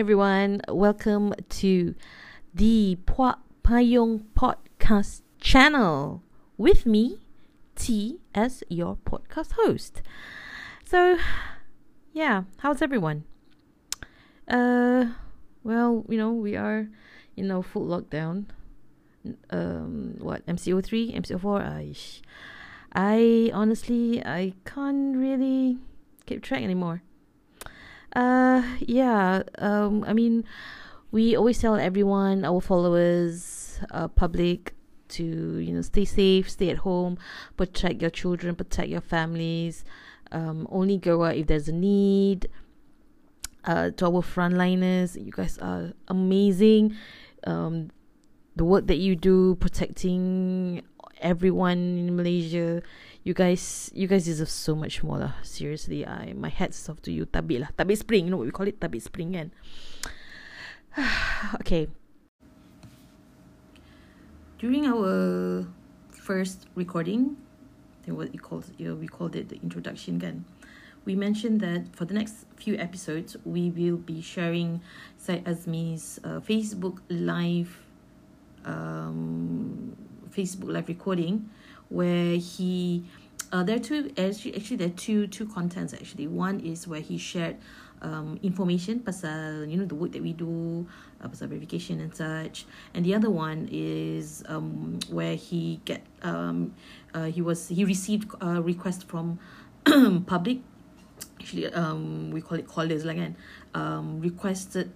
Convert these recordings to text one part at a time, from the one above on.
everyone. Welcome to the Puak Payung Podcast channel with me, T, as your podcast host. So, yeah, how's everyone? Uh, well, you know, we are in our full lockdown. Um, what MCO three, MCO four? I, I honestly, I can't really keep track anymore. Uh, yeah. Um, I mean, we always tell everyone, our followers, uh, public, to you know stay safe, stay at home, protect your children, protect your families. Um, only go out if there's a need. Uh, to our frontliners, you guys are amazing. Um, the work that you do protecting everyone in Malaysia you guys you guys deserve so much more lah. Seriously I my hats off to you. Tabik lah. Tabik spring you know what we call it? Tabik spring kan? Okay. During our first recording then what you called you know, we called it the introduction kan? We mentioned that for the next few episodes we will be sharing Syed Azmi's uh, Facebook live um, Facebook live recording where he uh, there are two actually, actually there are two two contents actually. One is where he shared um, information pasal you know the work that we do uh, pasal verification and such. And the other one is um, where he get um, uh, he was he received a request from public. Actually um, we call it callers kan. Um, requested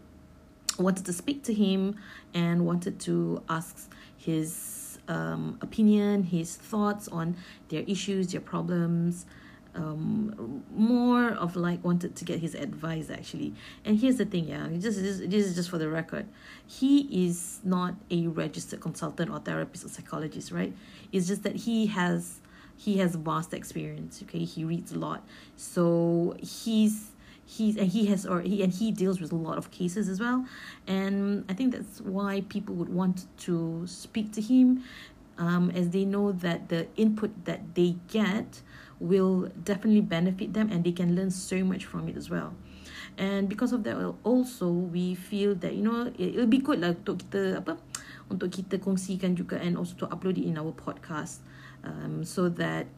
wanted to speak to him and wanted to ask his um, opinion, his thoughts on their issues, their problems. Um, more of like wanted to get his advice actually. And here's the thing, yeah, just this, is just for the record. He is not a registered consultant or therapist or psychologist, right? It's just that he has he has vast experience. Okay, he reads a lot, so he's he's and he has or he and he deals with a lot of cases as well. And i think that's why people would want to speak to him um, as they know that the input that they get will definitely benefit them and they can learn so much from it as well. And because of that also we feel that you know it, it'll be good lah untuk kita apa untuk kita kongsikan juga and also to upload it in our podcast um, so that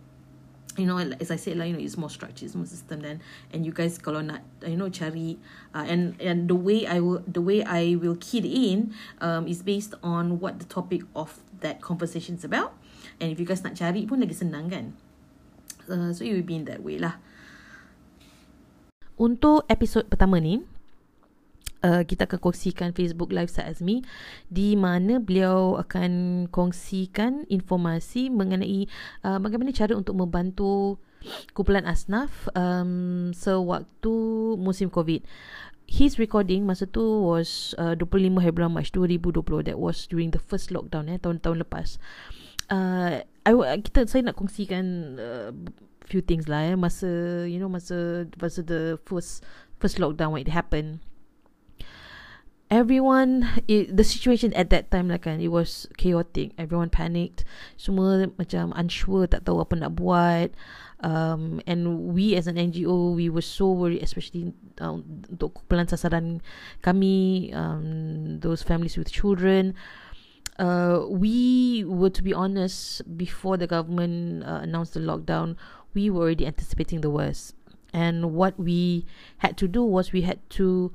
you know as I said lah you know it's more structured it's more system then and you guys kalau nak you know cari uh, and and the way I will the way I will it in um, is based on what the topic of that conversation is about. And if you guys nak cari pun lagi senang kan. Uh, so you will be in that way lah. Untuk episod pertama ni uh, kita akan kongsikan Facebook Live Saat Azmi di mana beliau akan kongsikan informasi mengenai uh, bagaimana cara untuk membantu kumpulan asnaf um, sewaktu musim COVID. His recording masa tu was uh, 25 hari bulan Mac 2020. That was during the first lockdown eh tahun-tahun lepas. Uh, I, kita saya nak kongsikan uh, few things lah eh masa you know masa masa the first first lockdown when it happened everyone it, the situation at that time like kan it was chaotic. Everyone panicked. Semua macam unsure tak tahu apa nak buat. Um, and we as an NGO we were so worried especially uh, untuk kumpulan sasaran kami um, those families with children. Uh, we were to be honest before the government uh, announced the lockdown we were already anticipating the worst. And what we had to do was we had to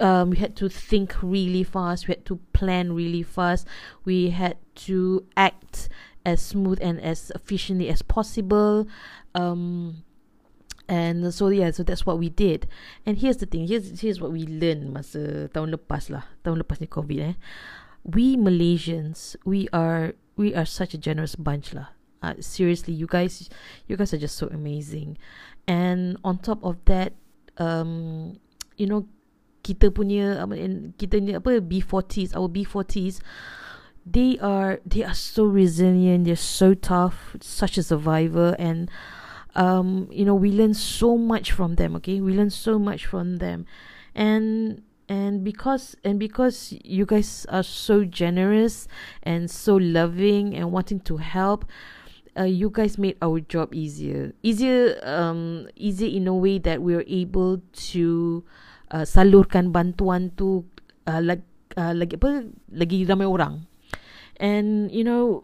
um, we had to think really fast. We had to plan really fast. We had to act as smooth and as efficiently as possible. Um, and so yeah, so that's what we did. And here's the thing. Here's here's what we learned masa tahun lepas lah. Tahun lepas ni COVID eh. We Malaysians, we are we are such a generous bunch lah. Uh, seriously, you guys, you guys are just so amazing. And on top of that, um, you know, kita punya kita ni apa B40s our B40s they are they are so resilient they're so tough such a survivor and um you know we learn so much from them okay? We learn so much from them. And and because and because you guys are so generous and so loving and wanting to help uh, you guys made our job easier. Easier um easier in a way that we're able to uh, salurkan bantuan tu uh, lagi, uh, lagi apa lagi ramai orang and you know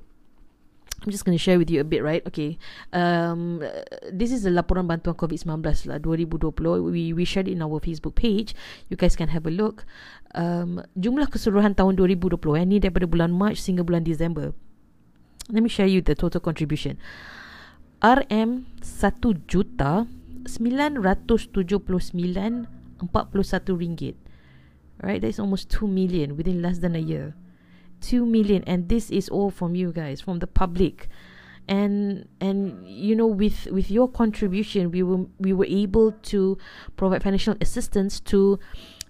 I'm just going to share with you a bit, right? Okay. Um, this is the laporan bantuan COVID-19 lah, 2020. We, we shared it in our Facebook page. You guys can have a look. Um, jumlah keseluruhan tahun 2020, eh, ni daripada bulan March sehingga bulan Disember. Let me share you the total contribution. RM 1 juta 979 41 ringgit. Right, that's almost 2 million within less than a year. 2 million and this is all from you guys from the public. And and you know with with your contribution we were we were able to provide financial assistance to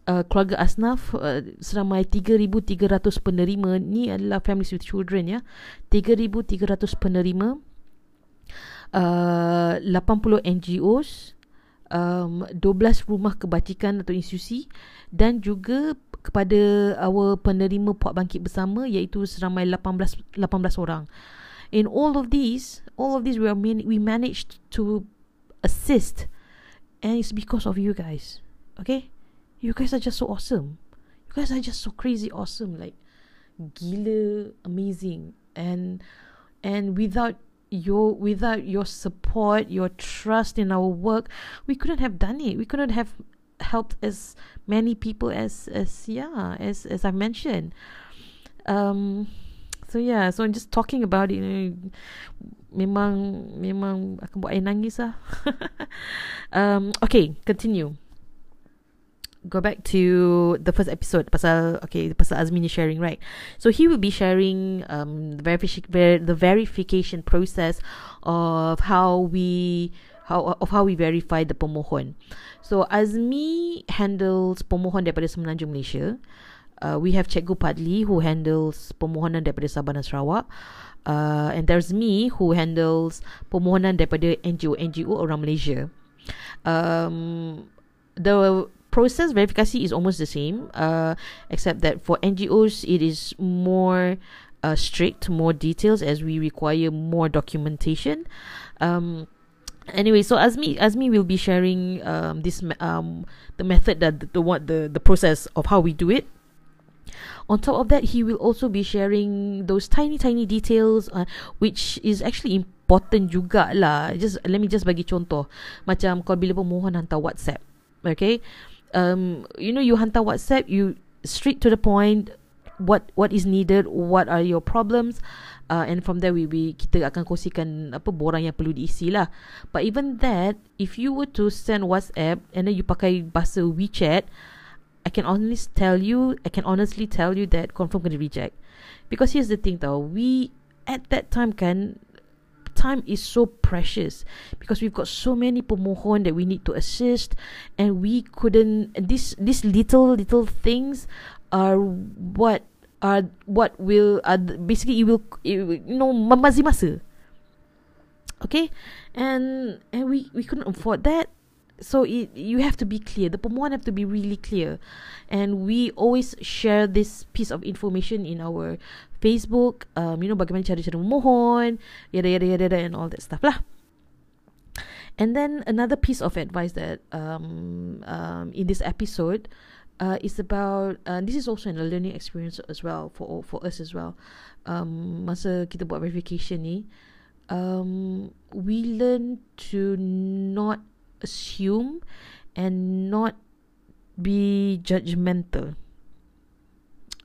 uh, keluarga asnaf. Uh, seramai 3300 penerima. Ni adalah families with children ya. 3300 penerima. Uh, 80 NGOs um, 12 rumah kebajikan atau institusi dan juga kepada our penerima puak bangkit bersama iaitu seramai 18 18 orang. In all of these, all of these we are man- we managed to assist and it's because of you guys. Okay? You guys are just so awesome. You guys are just so crazy awesome like gila amazing and and without your without your support your trust in our work we couldn't have done it we couldn't have helped as many people as as yeah as as I mentioned. Um, so yeah, so I'm just talking about it. Memang memang akan buat nangis lah. um, okay, continue. Go back to the first episode pasal okay pasal Azmi ni sharing right. So he will be sharing um the verification the verification process of how we how of how we verify the pemohon. So Azmi handles pemohon daripada Semenanjung Malaysia. Uh, we have Cikgu Padli who handles pemohonan daripada Sabah dan Sarawak. Uh, and there's me who handles pemohonan daripada NGO-NGO orang Malaysia. Um, the process verifikasi is almost the same uh, except that for NGOs it is more uh, strict, more details as we require more documentation. Um, anyway so Azmi Azmi will be sharing um, this um, the method that the, the what the the process of how we do it. On top of that he will also be sharing those tiny tiny details uh, which is actually important juga lah. Just let me just bagi contoh. Macam kau bila pemohon hantar WhatsApp okay um you know you hantar WhatsApp you straight to the point what what is needed what are your problems uh, and from there we, we kita akan kongsikan apa borang yang perlu diisi lah. But even that if you were to send WhatsApp and then you pakai bahasa WeChat I can honestly tell you I can honestly tell you that confirm kena reject. Because here's the thing tau we at that time kan time is so precious because we've got so many pemohon that we need to assist and we couldn't this these little little things are what are what will uh, basically it will, it will you know memazi okay? And and we we couldn't afford that. So it you have to be clear. The pemohon have to be really clear. And we always share this piece of information in our facebook um you know bagaimana cara cara memohon yada yada yada and all that stuff lah and then another piece of advice that um um in this episode uh, is about uh, this is also a learning experience as well for for us as well. Um, masa kita buat verification ni, um, we learn to not assume and not be judgmental.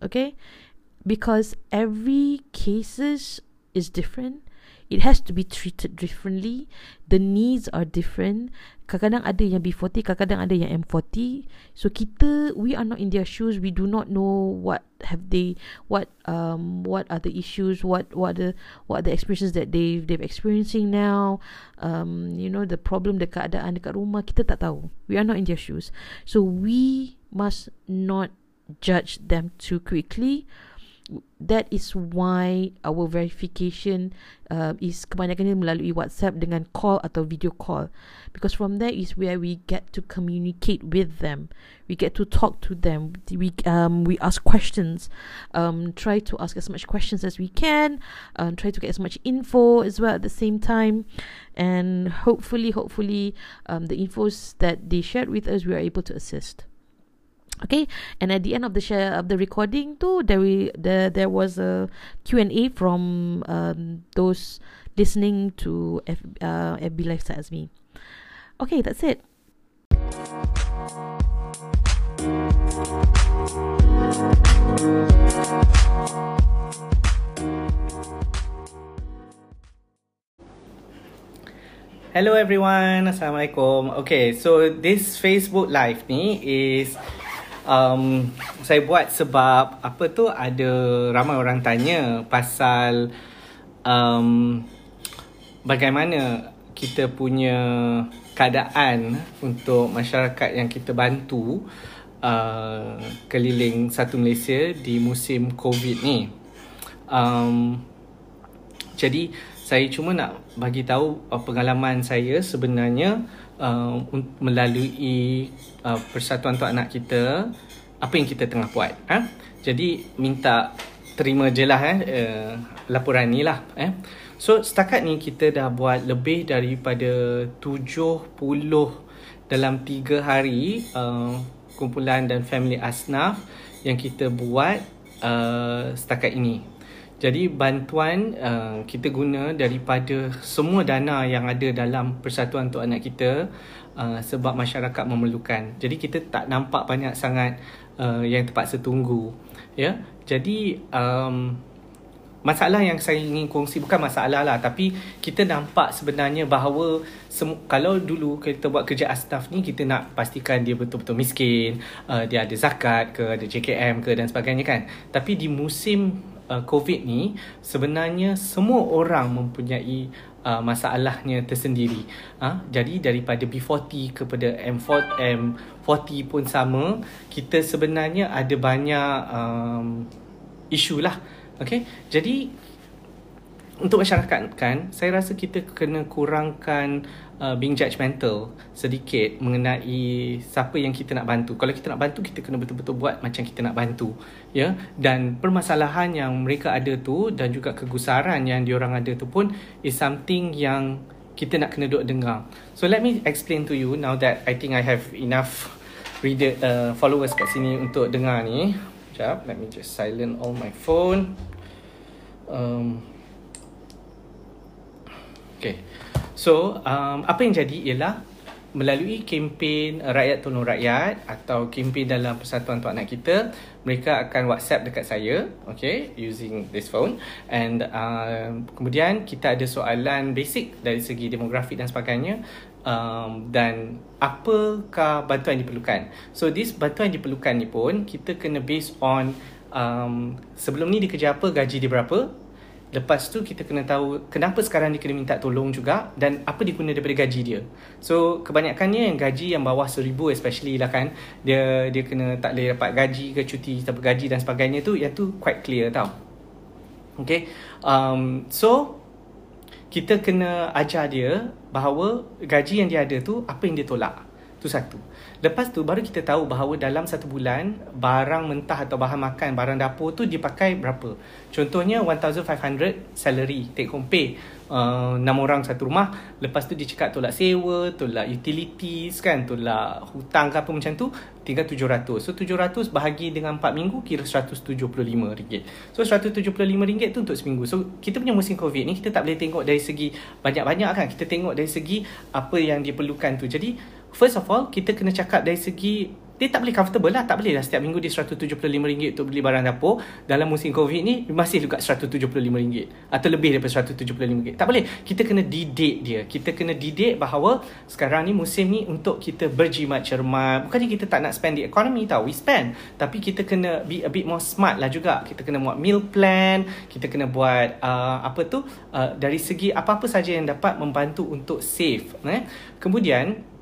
Okay, because every cases is different. It has to be treated differently. The needs are different. Kadang-kadang ada yang B40 kadang-kadang ada yang M40 so kita we are not in their shoes. We do not know what have they what um what are the issues what what the what are the experiences that they they've experiencing now. Um you know the problem the keadaan dekat rumah kita tak tahu. We are not in their shoes. So we must not judge them too quickly that is why our verification uh, is kebanyakannya melalui WhatsApp dengan call atau video call. Because from there is where we get to communicate with them. We get to talk to them. We um we ask questions. Um try to ask as much questions as we can um, try to get as much info as well at the same time. And hopefully hopefully um the infos that they shared with us we are able to assist Okay, and at the end of the share of the recording too, there we there there was a Q and A from um, those listening to F, uh, FB Lifestyle as me. Okay, that's it. Hello everyone, Assalamualaikum. Okay, so this Facebook Live ni is um, saya buat sebab apa tu ada ramai orang tanya pasal um, bagaimana kita punya keadaan untuk masyarakat yang kita bantu uh, keliling satu Malaysia di musim COVID ni. Um, jadi saya cuma nak bagi tahu uh, pengalaman saya sebenarnya uh, melalui uh, persatuan untuk anak kita apa yang kita tengah buat ha? jadi minta terima je lah eh, uh, laporan ni lah eh. so setakat ni kita dah buat lebih daripada 70 dalam 3 hari uh, kumpulan dan family asnaf yang kita buat uh, setakat ini jadi bantuan uh, kita guna daripada semua dana yang ada dalam persatuan untuk anak kita uh, sebab masyarakat memerlukan. Jadi kita tak nampak banyak sangat uh, yang terpaksa tunggu. Ya. Jadi um, masalah yang saya ingin kongsi bukan masalah lah tapi kita nampak sebenarnya bahawa semu- kalau dulu kita buat kerja astaf ni kita nak pastikan dia betul-betul miskin, uh, dia ada zakat ke, ada JKM ke dan sebagainya kan. Tapi di musim uh, COVID ni sebenarnya semua orang mempunyai uh, masalahnya tersendiri. Uh, jadi daripada B40 kepada M40, M40 pun sama, kita sebenarnya ada banyak um, isu lah. Okay, jadi untuk masyarakat kan, saya rasa kita kena kurangkan uh, being judgmental sedikit mengenai siapa yang kita nak bantu. Kalau kita nak bantu, kita kena betul-betul buat macam kita nak bantu. Ya, dan permasalahan yang mereka ada tu dan juga kegusaran yang diorang ada tu pun is something yang kita nak kena duduk dengar. So let me explain to you now that I think I have enough reader uh, followers kat sini untuk dengar ni. Sekejap, let me just silent all my phone. Um, okay. So, um, apa yang jadi ialah melalui kempen Rakyat Tolong Rakyat atau kempen dalam Persatuan Untuk Anak Kita, mereka akan WhatsApp dekat saya, okay, using this phone. And uh, kemudian kita ada soalan basic dari segi demografi dan sebagainya. Um, dan apakah bantuan diperlukan? So, this bantuan diperlukan ni pun kita kena based on um, sebelum ni dia kerja apa, gaji dia berapa, Lepas tu kita kena tahu kenapa sekarang dia kena minta tolong juga dan apa dia guna daripada gaji dia. So kebanyakannya yang gaji yang bawah seribu especially lah kan dia dia kena tak boleh dapat gaji ke cuti tanpa gaji dan sebagainya tu yang tu quite clear tau. Okay. Um, so kita kena ajar dia bahawa gaji yang dia ada tu apa yang dia tolak. Tu satu. Lepas tu baru kita tahu bahawa dalam satu bulan barang mentah atau bahan makan, barang dapur tu dipakai berapa. Contohnya 1500 salary take home pay. Uh, 6 orang satu rumah. Lepas tu dia cakap tolak sewa, tolak utilities kan, tolak hutang ke apa macam tu, tinggal 700. So 700 bahagi dengan 4 minggu kira RM175. So RM175 tu untuk seminggu. So kita punya musim COVID ni kita tak boleh tengok dari segi banyak-banyak kan. Kita tengok dari segi apa yang diperlukan tu. Jadi First of all, kita kena cakap dari segi dia tak boleh comfortable lah. Tak boleh lah setiap minggu dia RM175 untuk beli barang dapur. Dalam musim COVID ni, masih juga RM175. Atau lebih daripada RM175. Tak boleh. Kita kena didik dia. Kita kena didik bahawa sekarang ni musim ni untuk kita berjimat cermat. Bukannya kita tak nak spend di economy tau. We spend. Tapi kita kena be a bit more smart lah juga. Kita kena buat meal plan. Kita kena buat uh, apa tu. Uh, dari segi apa-apa saja yang dapat membantu untuk save. Eh? Kemudian,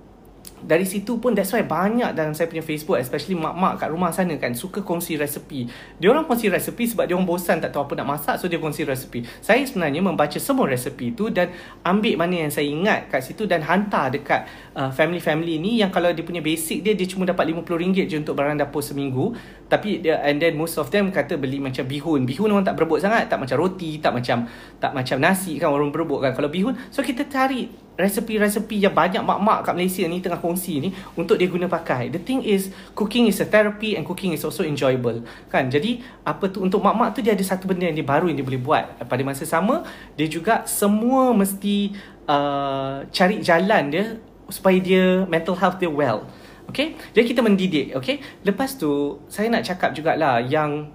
dari situ pun that's why banyak dalam saya punya Facebook especially mak-mak kat rumah sana kan suka kongsi resepi. Dia orang kongsi resepi sebab dia orang bosan tak tahu apa nak masak so dia kongsi resepi. Saya sebenarnya membaca semua resepi tu dan ambil mana yang saya ingat kat situ dan hantar dekat uh, family-family ni yang kalau dia punya basic dia dia cuma dapat RM50 je untuk barang dapur seminggu tapi dia and then most of them kata beli macam bihun. Bihun orang tak berebut sangat, tak macam roti, tak macam tak macam nasi kan orang berebut kan kalau bihun. So kita cari resepi-resepi yang banyak mak-mak kat Malaysia ni tengah kongsi ni untuk dia guna pakai. The thing is cooking is a therapy and cooking is also enjoyable. Kan? Jadi apa tu untuk mak-mak tu dia ada satu benda yang dia baru yang dia boleh buat. Pada masa sama dia juga semua mesti uh, cari jalan dia supaya dia mental health dia well. Okay? Jadi kita mendidik. Okay? Lepas tu saya nak cakap jugalah yang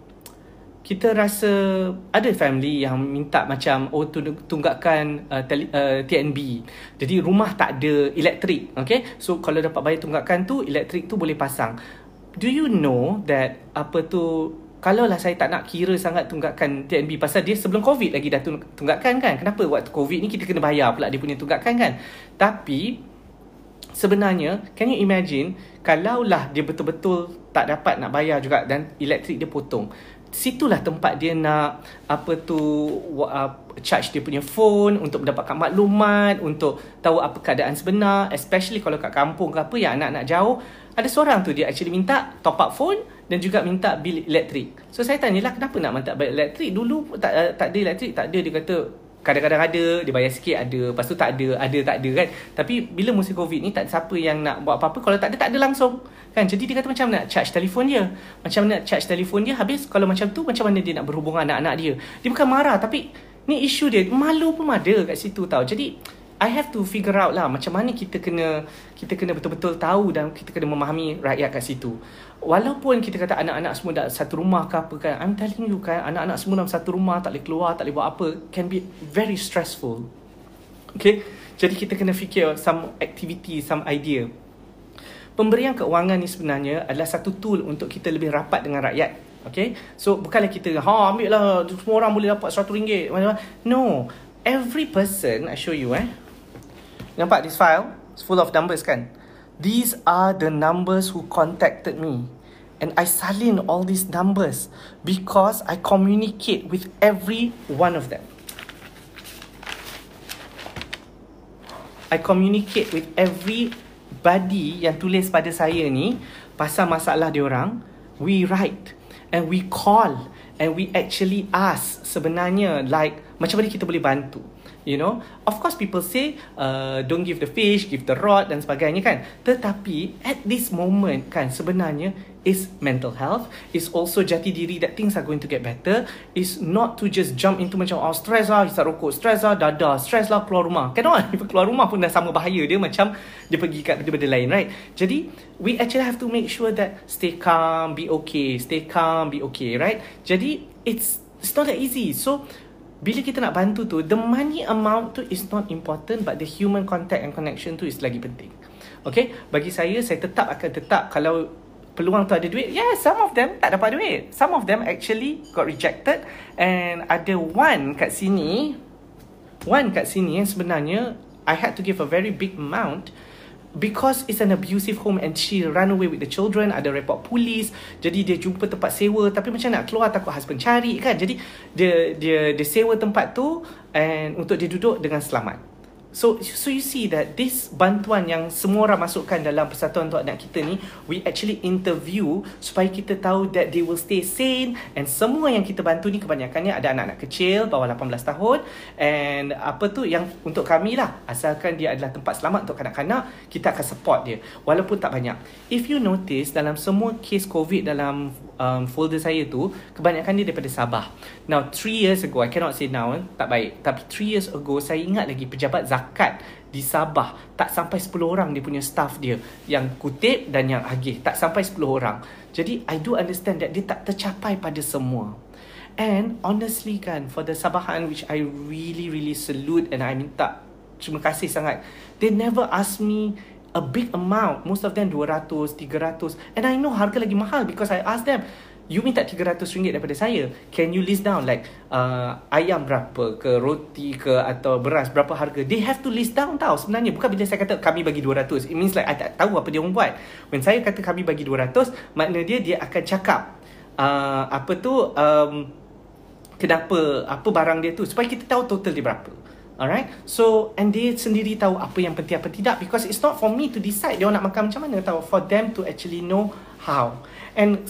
kita rasa ada family yang minta macam oh tunggakan uh, tele, uh, TNB. Jadi rumah tak ada elektrik, okay? So kalau dapat bayar tunggakan tu, elektrik tu boleh pasang. Do you know that apa tu kalau lah saya tak nak kira sangat tunggakan TNB pasal dia sebelum COVID lagi dah tunggakan kan. Kenapa waktu COVID ni kita kena bayar pula dia punya tunggakan kan? Tapi sebenarnya can you imagine kalaulah dia betul-betul tak dapat nak bayar juga dan elektrik dia potong situlah tempat dia nak apa tu uh, charge dia punya phone untuk mendapatkan maklumat untuk tahu apa keadaan sebenar especially kalau kat kampung ke apa yang anak-anak jauh ada seorang tu dia actually minta top up phone dan juga minta bil elektrik so saya tanyalah kenapa nak minta bil elektrik dulu tak uh, tak ada elektrik tak ada dia kata kadang-kadang ada dia bayar sikit ada. Lepas tu tak ada ada tak ada kan? Tapi bila musim covid ni tak ada siapa yang nak buat apa-apa. Kalau tak ada tak ada langsung kan? Jadi dia kata macam nak charge telefon dia. Macam nak charge telefon dia habis kalau macam tu macam mana dia nak berhubung anak-anak dia? Dia bukan marah tapi ni isu dia malu pun ada kat situ tau. Jadi I have to figure out lah macam mana kita kena kita kena betul-betul tahu dan kita kena memahami rakyat kat situ. Walaupun kita kata anak-anak semua dah satu rumah ke apa kan, I'm telling you kan, anak-anak semua dalam satu rumah tak boleh keluar, tak boleh buat apa, can be very stressful. Okay, jadi kita kena fikir some activity, some idea. Pemberian keuangan ni sebenarnya adalah satu tool untuk kita lebih rapat dengan rakyat. Okay, so bukanlah kita, ha ambil lah, semua orang boleh dapat satu ringgit. No, every person, I show you eh, Nampak this file? It's full of numbers kan? These are the numbers who contacted me. And I salin all these numbers because I communicate with every one of them. I communicate with every body yang tulis pada saya ni pasal masalah dia orang. We write and we call and we actually ask sebenarnya like macam mana kita boleh bantu. You know, of course people say uh, don't give the fish, give the rod dan sebagainya kan. Tetapi at this moment kan sebenarnya is mental health, is also jati diri that things are going to get better, is not to just jump into macam oh stress lah, hisap rokok, stress lah, dadah, stress lah keluar rumah. Cannot, keluar rumah pun dah sama bahaya dia macam dia pergi kat benda-benda lain, right? Jadi, we actually have to make sure that stay calm, be okay, stay calm, be okay, right? Jadi, it's it's not that easy. So, bila kita nak bantu tu the money amount tu is not important but the human contact and connection tu is lagi penting. Okay? Bagi saya saya tetap akan tetap kalau peluang tu ada duit yeah some of them tak dapat duit. Some of them actually got rejected. And ada one kat sini one kat sini yang sebenarnya I had to give a very big amount because it's an abusive home and she run away with the children ada report polis jadi dia jumpa tempat sewa tapi macam nak keluar takut husband cari kan? Jadi dia dia dia sewa tempat tu and untuk dia duduk dengan selamat So so you see that this bantuan yang semua orang masukkan dalam persatuan untuk anak kita ni we actually interview supaya kita tahu that they will stay sane and semua yang kita bantu ni kebanyakannya ada anak-anak kecil bawah 18 tahun and apa tu yang untuk kami lah. Asalkan dia adalah tempat selamat untuk kanak-kanak kita akan support dia. Walaupun tak banyak. If you notice dalam semua case covid dalam um, folder saya tu kebanyakan dia daripada Sabah. Now 3 years ago I cannot say now tak baik. Tapi 3 years ago saya ingat lagi pejabat zakat zakat di Sabah tak sampai 10 orang dia punya staff dia yang kutip dan yang agih. Tak sampai 10 orang. Jadi I do understand that dia tak tercapai pada semua. And honestly kan for the Sabahan which I really really salute and I minta terima kasih sangat they never ask me a big amount. Most of them 200 300 and I know harga lagi mahal because I ask them You minta RM300 daripada saya. Can you list down like uh, Ayam berapa ke Roti ke Atau beras berapa harga? They have to list down tau. Sebenarnya bukan bila saya kata Kami bagi RM200 It means like I tak tahu apa dia orang buat. When saya kata kami bagi RM200 Makna dia dia akan cakap uh, Apa tu um, Kenapa Apa barang dia tu Supaya kita tahu total dia berapa. Alright? So And dia sendiri tahu Apa yang penting apa tidak. Because it's not for me to decide Dia nak makan macam mana tahu For them to actually know how and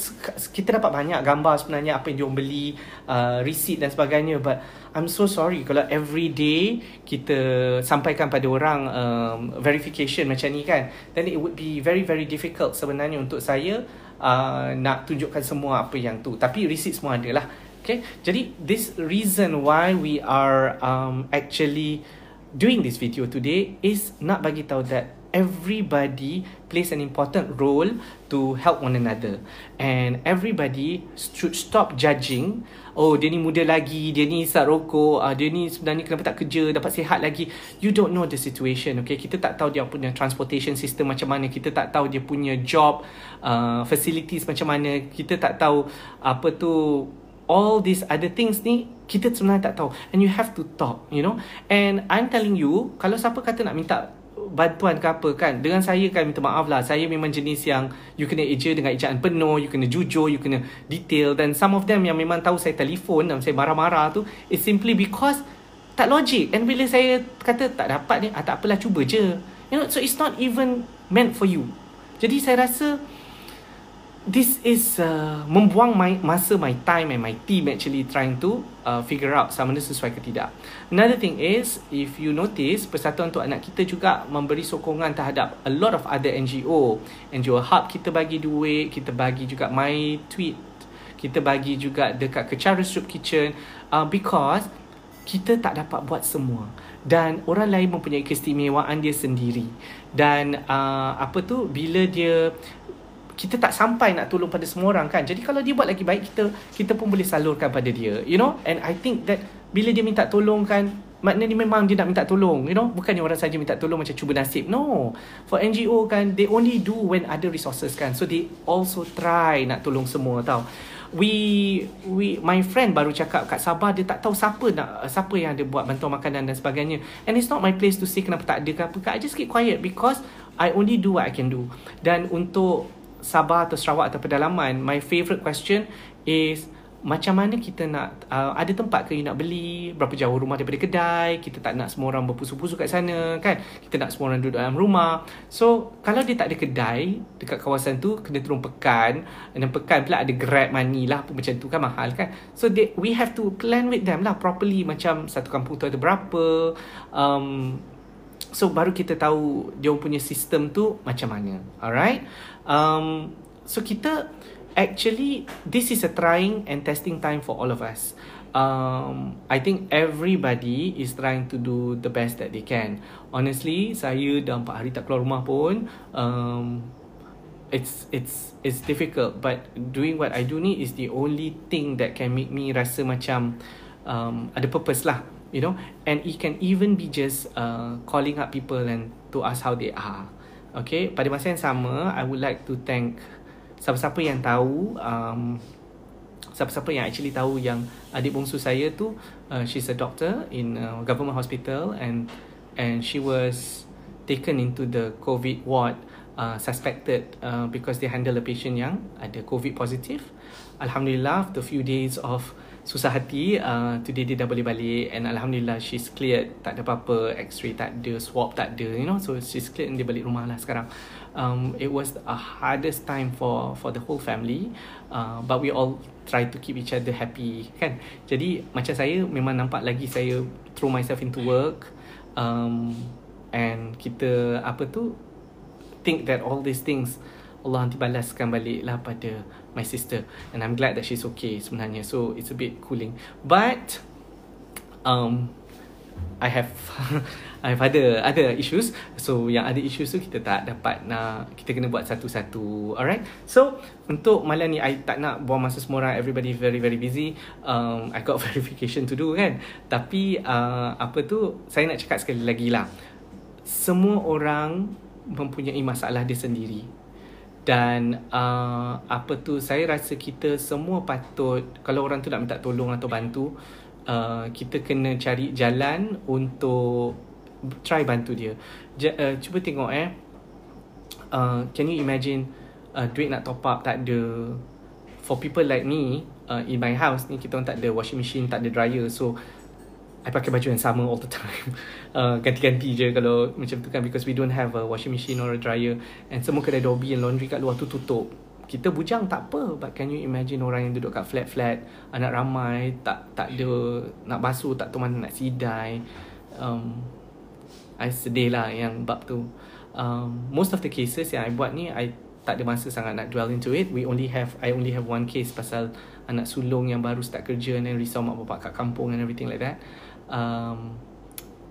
kita dapat banyak gambar sebenarnya apa yang dia beli uh, receipt dan sebagainya. But I'm so sorry kalau every day kita sampaikan pada orang um, verification macam ni kan then it would be very very difficult sebenarnya untuk saya uh, nak tunjukkan semua apa yang tu. Tapi receipt semua ada lah. Okay? Jadi this reason why we are um, actually doing this video today is nak bagi tahu that everybody plays an important role to help one another. And everybody should stop judging. Oh dia ni muda lagi dia ni isap rokok uh, dia ni sebenarnya kenapa tak kerja dapat sihat lagi. You don't know the situation okay? Kita tak tahu dia punya transportation system macam mana kita tak tahu dia punya job uh, facilities macam mana. Kita tak tahu apa tu all these other things ni kita sebenarnya tak tahu. And you have to talk you know? And i'm telling you kalau siapa kata nak minta bantuan ke apa kan. Dengan saya kan minta maaf lah. Saya memang jenis yang you kena eja dengan ejaan penuh you kena jujur you kena detail. Dan some of them yang memang tahu saya telefon dan saya marah-marah tu is simply because tak logik. And bila saya kata tak dapat ni ah, tak apalah cuba je. You know so it's not even meant for you. Jadi saya rasa this is uh, membuang my masa my time and my team actually trying to uh, figure out sama ada sesuai ke tidak. Another thing is if you notice Persatuan untuk Anak kita juga memberi sokongan terhadap a lot of other NGO. NGO Hub kita bagi duit, kita bagi juga my tweet, kita bagi juga dekat Kecara Soup Kitchen uh, because kita tak dapat buat semua dan orang lain mempunyai keistimewaan dia sendiri dan uh, apa tu bila dia kita tak sampai nak tolong pada semua orang kan. Jadi kalau dia buat lagi baik kita kita pun boleh salurkan pada dia. You know? And I think that bila dia minta tolong kan maknanya memang dia nak minta tolong. You know? Bukannya orang saja minta tolong macam cuba nasib. No. For NGO kan they only do when ada resources kan. So they also try nak tolong semua tau. We we my friend baru cakap kat Sabah dia tak tahu siapa nak siapa yang ada buat bantuan makanan dan sebagainya. And it's not my place to say kenapa tak ada ke apa. I just keep quiet because I only do what I can do. Dan untuk Sabah atau Sarawak atau pedalaman, my favourite question is macam mana kita nak uh, ada tempat ke you nak beli berapa jauh rumah daripada kedai kita tak nak semua orang berpusu-pusu kat sana kan kita nak semua orang duduk dalam rumah so kalau dia tak ada kedai dekat kawasan tu kena turun pekan dan pekan pula ada grab money lah macam tu kan mahal kan so they, we have to plan with them lah properly macam satu kampung tu ada berapa um, So baru kita tahu dia punya sistem tu macam mana. Alright. Um, so kita actually this is a trying and testing time for all of us. Um, I think everybody is trying to do the best that they can. Honestly, saya dah empat hari tak keluar rumah pun. Um, it's it's it's difficult, but doing what I do ni is the only thing that can make me rasa macam um, ada purpose lah you know and it can even be just uh, calling up people and to ask how they are okay pada masa yang sama I would like to thank siapa-siapa yang tahu um, siapa-siapa yang actually tahu yang adik bongsu saya tu uh, she's a doctor in a government hospital and and she was taken into the covid ward uh, suspected uh, because they handle a patient yang ada covid positive. Alhamdulillah after few days of susah hati uh, today dia dah boleh balik and alhamdulillah she's cleared. Tak ada apa-apa x-ray tak ada swab tak ada you know so she's cleared and dia balik rumah lah sekarang. Um, it was a hardest time for for the whole family uh, but we all try to keep each other happy kan? Jadi macam saya memang nampak lagi saya throw myself into work um, and kita apa tu think that all these things Allah nanti balaskan balik lah pada my sister and I'm glad that she's okay sebenarnya. So it's a bit cooling. But um I have I have other other issues. So yang ada issues tu kita tak dapat nak kita kena buat satu-satu. Alright? So untuk malam ni I tak nak buang masa semua orang. Everybody very very busy. Um I got verification to do kan? Tapi uh, apa tu saya nak cakap sekali lagi lah. Semua orang mempunyai masalah dia sendiri dan uh, apa tu saya rasa kita semua patut kalau orang tu nak minta tolong atau bantu uh, kita kena cari jalan untuk try bantu dia. J- uh, cuba tengok eh. Uh, can you imagine uh, duit nak top up tak ada for people like me uh, in my house ni kita orang tak ada washing machine tak ada dryer. So I pakai baju yang sama all the time. Uh, Ganti-ganti je kalau macam tu kan Because we don't have a washing machine or a dryer. And semua kedai Dobby and laundry kat luar tu tutup. Kita bujang tak apa. But can you imagine orang yang duduk kat flat-flat anak ramai tak tak ada nak basuh tak tahu mana nak sidai. Um, I sedih lah yang bab tu. Um, most of the cases yang I buat ni I tak ada masa sangat nak dwell into it. We only have I only have one case pasal anak sulung yang baru start kerja and then risau mak bapak kat kampung and everything like that um,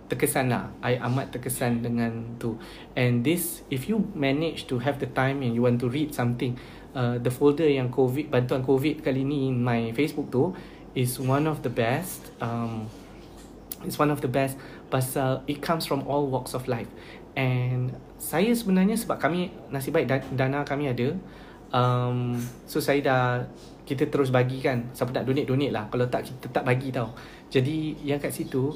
terkesan lah. I amat terkesan dengan tu. And this if you manage to have the time and you want to read something uh, the folder yang covid bantuan covid kali ni in my facebook tu is one of the best um, it's one of the best pasal it comes from all walks of life. And saya sebenarnya sebab kami nasib baik dana kami ada um, so saya dah kita terus bagi kan siapa nak donate donate lah. Kalau tak kita tak bagi tau jadi yang kat situ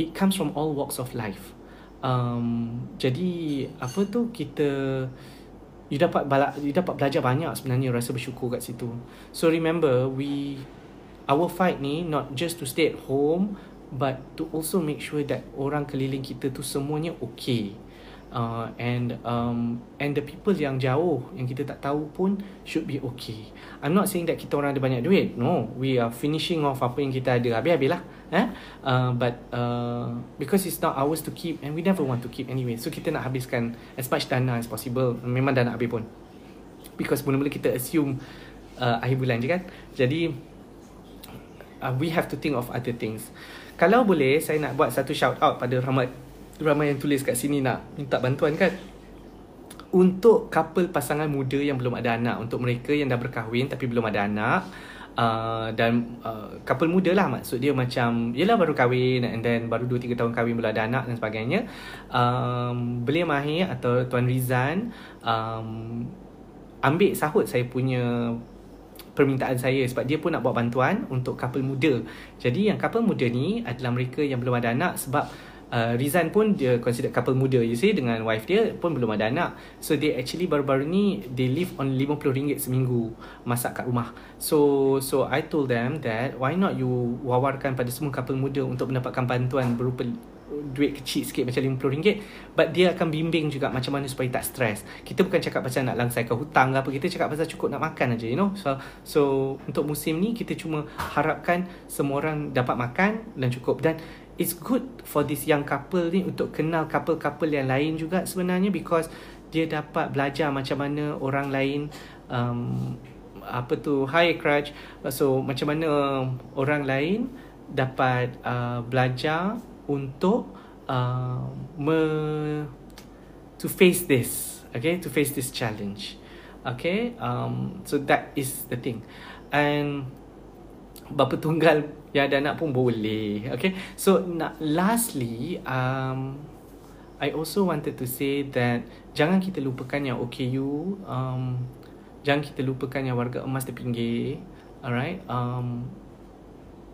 it comes from all walks of life. Um, jadi apa tu kita you dapat bala, you dapat belajar banyak sebenarnya rasa bersyukur kat situ. So remember we our fight ni not just to stay at home but to also make sure that orang keliling kita tu semuanya okay uh, and um, and the people yang jauh yang kita tak tahu pun should be okay. I'm not saying that kita orang ada banyak duit. No, we are finishing off apa yang kita ada. Habis-habis lah. Eh? Uh, but uh, because it's not ours to keep and we never want to keep anyway. So kita nak habiskan as much dana as possible. Memang dah nak habis pun. Because mula-mula kita assume uh, akhir bulan je kan. Jadi uh, we have to think of other things. Kalau boleh saya nak buat satu shout out pada Rahmat ramai yang tulis kat sini nak minta bantuan kan? Untuk couple pasangan muda yang belum ada anak untuk mereka yang dah berkahwin tapi belum ada anak uh, dan uh, couple muda lah maksud dia macam yelah baru kahwin and then baru 2-3 tahun kahwin belum ada anak dan sebagainya. Um, Belia Mahir atau Tuan Rizan um, ambil sahut saya punya permintaan saya sebab dia pun nak buat bantuan untuk couple muda. Jadi yang couple muda ni adalah mereka yang belum ada anak sebab uh, Rizan pun dia consider couple muda you see dengan wife dia pun belum ada anak. So they actually baru-baru ni they live on RM50 seminggu masak kat rumah. So so I told them that why not you wawarkan pada semua couple muda untuk mendapatkan bantuan berupa duit kecil sikit macam RM50 but dia akan bimbing juga macam mana supaya tak stres kita bukan cakap pasal nak langsaikan hutang ke apa kita cakap pasal cukup nak makan aja you know. So so untuk musim ni kita cuma harapkan semua orang dapat makan dan cukup. Dan it's good for this young couple ni untuk kenal couple-couple yang lain juga sebenarnya because dia dapat belajar macam mana orang lain um, apa tu high crutch. So macam mana orang lain dapat uh, belajar untuk uh, me, to face this okay to face this challenge okay? Um, so that is the thing. And bapa tunggal yang ada anak pun boleh. Okay so nak lastly um I also wanted to say that jangan kita lupakan yang OKU um jangan kita lupakan yang warga emas terpinggir alright? Um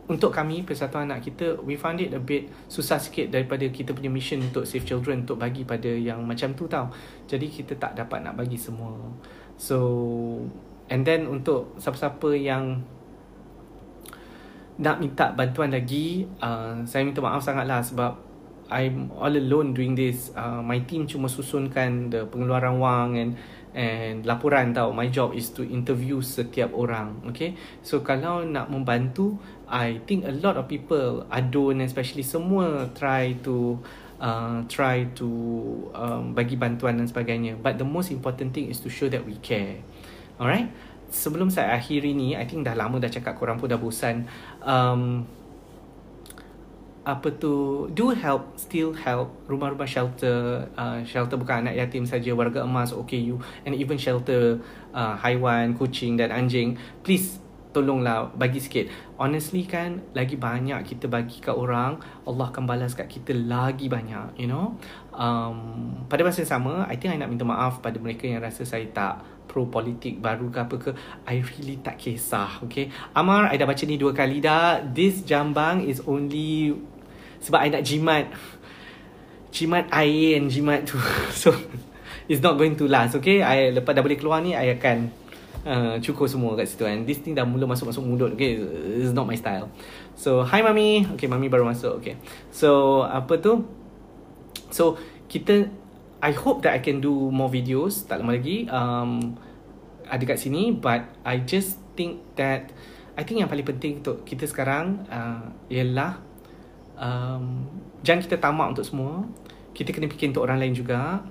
untuk kami Persatuan Anak kita we found it a bit susah sikit daripada kita punya mission untuk save children untuk bagi pada yang macam tu tau. Jadi kita tak dapat nak bagi semua. So and then untuk siapa-siapa yang nak minta bantuan lagi uh, saya minta maaf sangatlah sebab I'm all alone doing this. Uh, my team cuma susunkan the pengeluaran wang and and laporan tau. My job is to interview setiap orang okay? So kalau nak membantu I think a lot of people adun especially semua try to uh, try to um, bagi bantuan dan sebagainya. But the most important thing is to show that we care. Alright sebelum saya akhiri ni I think dah lama dah cakap korang pun dah bosan. Um, apa tu do help still help rumah-rumah shelter uh, shelter bukan anak yatim saja warga emas OKU and even shelter uh, haiwan kucing dan anjing. Please tolonglah bagi sikit. Honestly kan lagi banyak kita bagi kat orang Allah akan balas kat kita lagi banyak you know? Um, pada masa yang sama I think I nak minta maaf pada mereka yang rasa saya tak pro politik baru ke apa ke I really tak kisah okay? Amar I dah baca ni dua kali dah. This jambang is only sebab I nak jimat jimat air and jimat tu. So it's not going to last okay? I lepas dah boleh keluar ni I akan uh, cukur semua kat situ kan this thing dah mula masuk-masuk mulut okay? It's not my style. So hi mami. Okay mami baru masuk okay? So apa tu? So kita I hope that I can do more videos tak lama lagi um, ada kat sini but I just think that I think yang paling penting untuk kita sekarang uh, ialah um, jangan kita tamak untuk semua. Kita kena fikir untuk orang lain juga.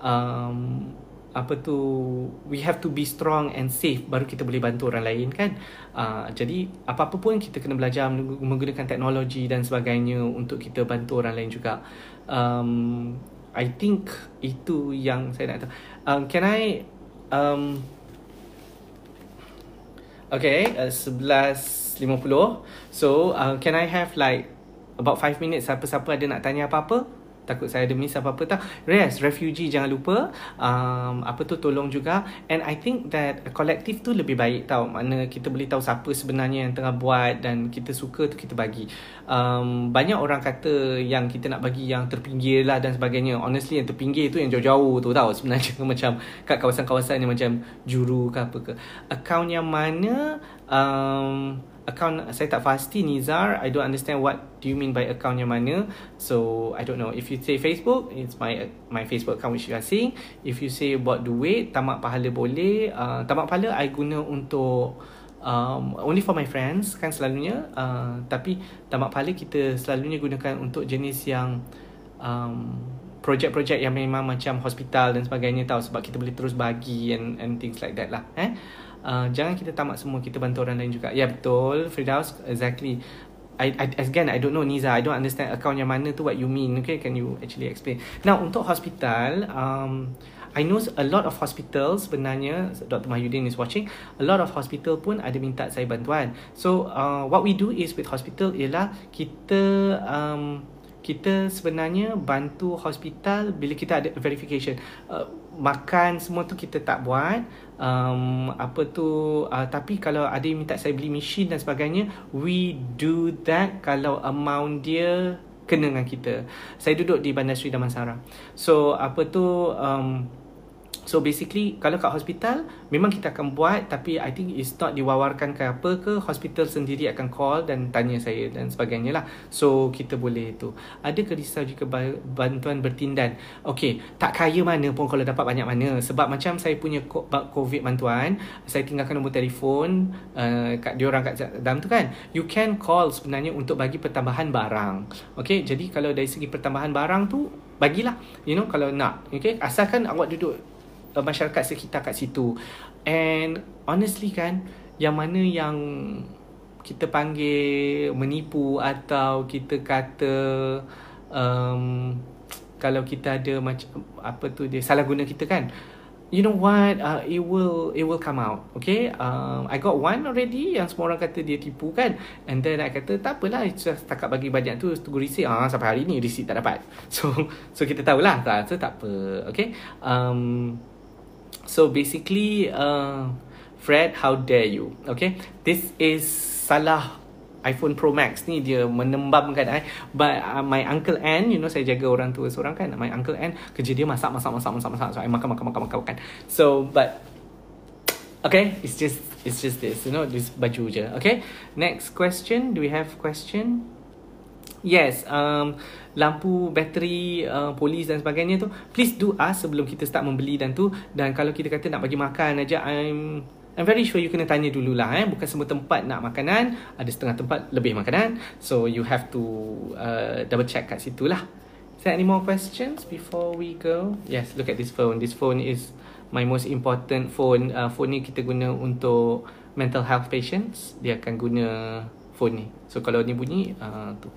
Um, apa tu we have to be strong and safe baru kita boleh bantu orang lain kan? Uh, jadi apa-apa pun kita kena belajar menggunakan teknologi dan sebagainya untuk kita bantu orang lain juga. Um, I think itu yang saya nak tahu. Um, can I um, okay uh, 11.50 so uh, can I have like about 5 minutes siapa-siapa ada nak tanya apa-apa takut saya ada miss apa-apa tak yes refugee jangan lupa. Um, apa tu tolong juga. And I think that kolektif tu lebih baik tau. Mana kita boleh tahu siapa sebenarnya yang tengah buat dan kita suka tu kita bagi. Um, banyak orang kata yang kita nak bagi yang terpinggir lah dan sebagainya. Honestly yang terpinggir tu yang jauh-jauh tu tau. Sebenarnya macam kat kawasan-kawasan yang macam juru ke apa ke. Account yang mana? Um, account saya tak pasti Nizar I don't understand what do you mean by account yang mana. So I don't know. If you say Facebook it's my my Facebook account which you are seeing. If you say buat duit tamak pahala boleh. Uh, tamak pahala I guna untuk um, only for my friends kan selalunya. Uh, tapi tamak pahala kita selalunya gunakan untuk jenis yang um, projek-projek yang memang macam hospital dan sebagainya tahu sebab kita boleh terus bagi and and things like that lah eh uh, jangan kita tamak semua kita bantu orang lain juga. Ya betul Firdaus exactly. I, I again I don't know Niza I don't understand account yang mana tu what you mean. Okay can you actually explain? Now untuk hospital um I know a lot of hospitals sebenarnya Dr. Mahyudin is watching a lot of hospital pun ada minta saya bantuan. So uh, what we do is with hospital ialah kita um, kita sebenarnya bantu hospital bila kita ada verification. Uh, makan semua tu kita tak buat um, apa tu uh, tapi kalau ada yang minta saya beli mesin dan sebagainya we do that kalau amount dia kena dengan kita. Saya duduk di Bandar Seri Damansara. So apa tu um, So basically kalau kat hospital memang kita akan buat tapi I think it's not diwawarkan ke apa ke hospital sendiri akan call dan tanya saya dan sebagainya lah. So kita boleh tu. Ada ke risau juga bantuan bertindan? Okay, tak kaya mana pun kalau dapat banyak mana. Sebab macam saya punya COVID bantuan, saya tinggalkan nombor telefon uh, kat diorang kat dalam tu kan. You can call sebenarnya untuk bagi pertambahan barang. Okay, jadi kalau dari segi pertambahan barang tu, bagilah. You know, kalau nak. Okay, asalkan awak duduk uh, masyarakat sekitar kat situ. And honestly kan yang mana yang kita panggil menipu atau kita kata um, kalau kita ada macam apa tu dia salah guna kita kan you know what uh, it will it will come out okay? Um, I got one already yang semua orang kata dia tipu kan? And then I kata tak apalah setakat bagi banyak tu tunggu receipt. Ah sampai hari ni receipt tak dapat. So so kita tahulah tak so tak apa okay? Um, So basically, uh, Fred, how dare you? Okay, this is salah iPhone Pro Max ni dia menembamkan eh. But uh, my uncle N, you know saya jaga orang tua seorang kan. My uncle N kerja dia masak masak masak masak masak. So I makan makan makan makan makan. So but okay, it's just it's just this, you know, this baju je. Okay, next question. Do we have question? Yes, um, lampu bateri uh, polis dan sebagainya tu please do ask sebelum kita start membeli dan tu. Dan kalau kita kata nak bagi makan aja I'm I'm very sure you kena tanya dululah eh. Bukan semua tempat nak makanan ada setengah tempat lebih makanan. So you have to uh, double check kat situ lah. Is there any more questions before we go? Yes look at this phone. This phone is my most important phone. Uh, phone ni kita guna untuk mental health patients. Dia akan guna phone ni. So kalau ni bunyi uh, tu.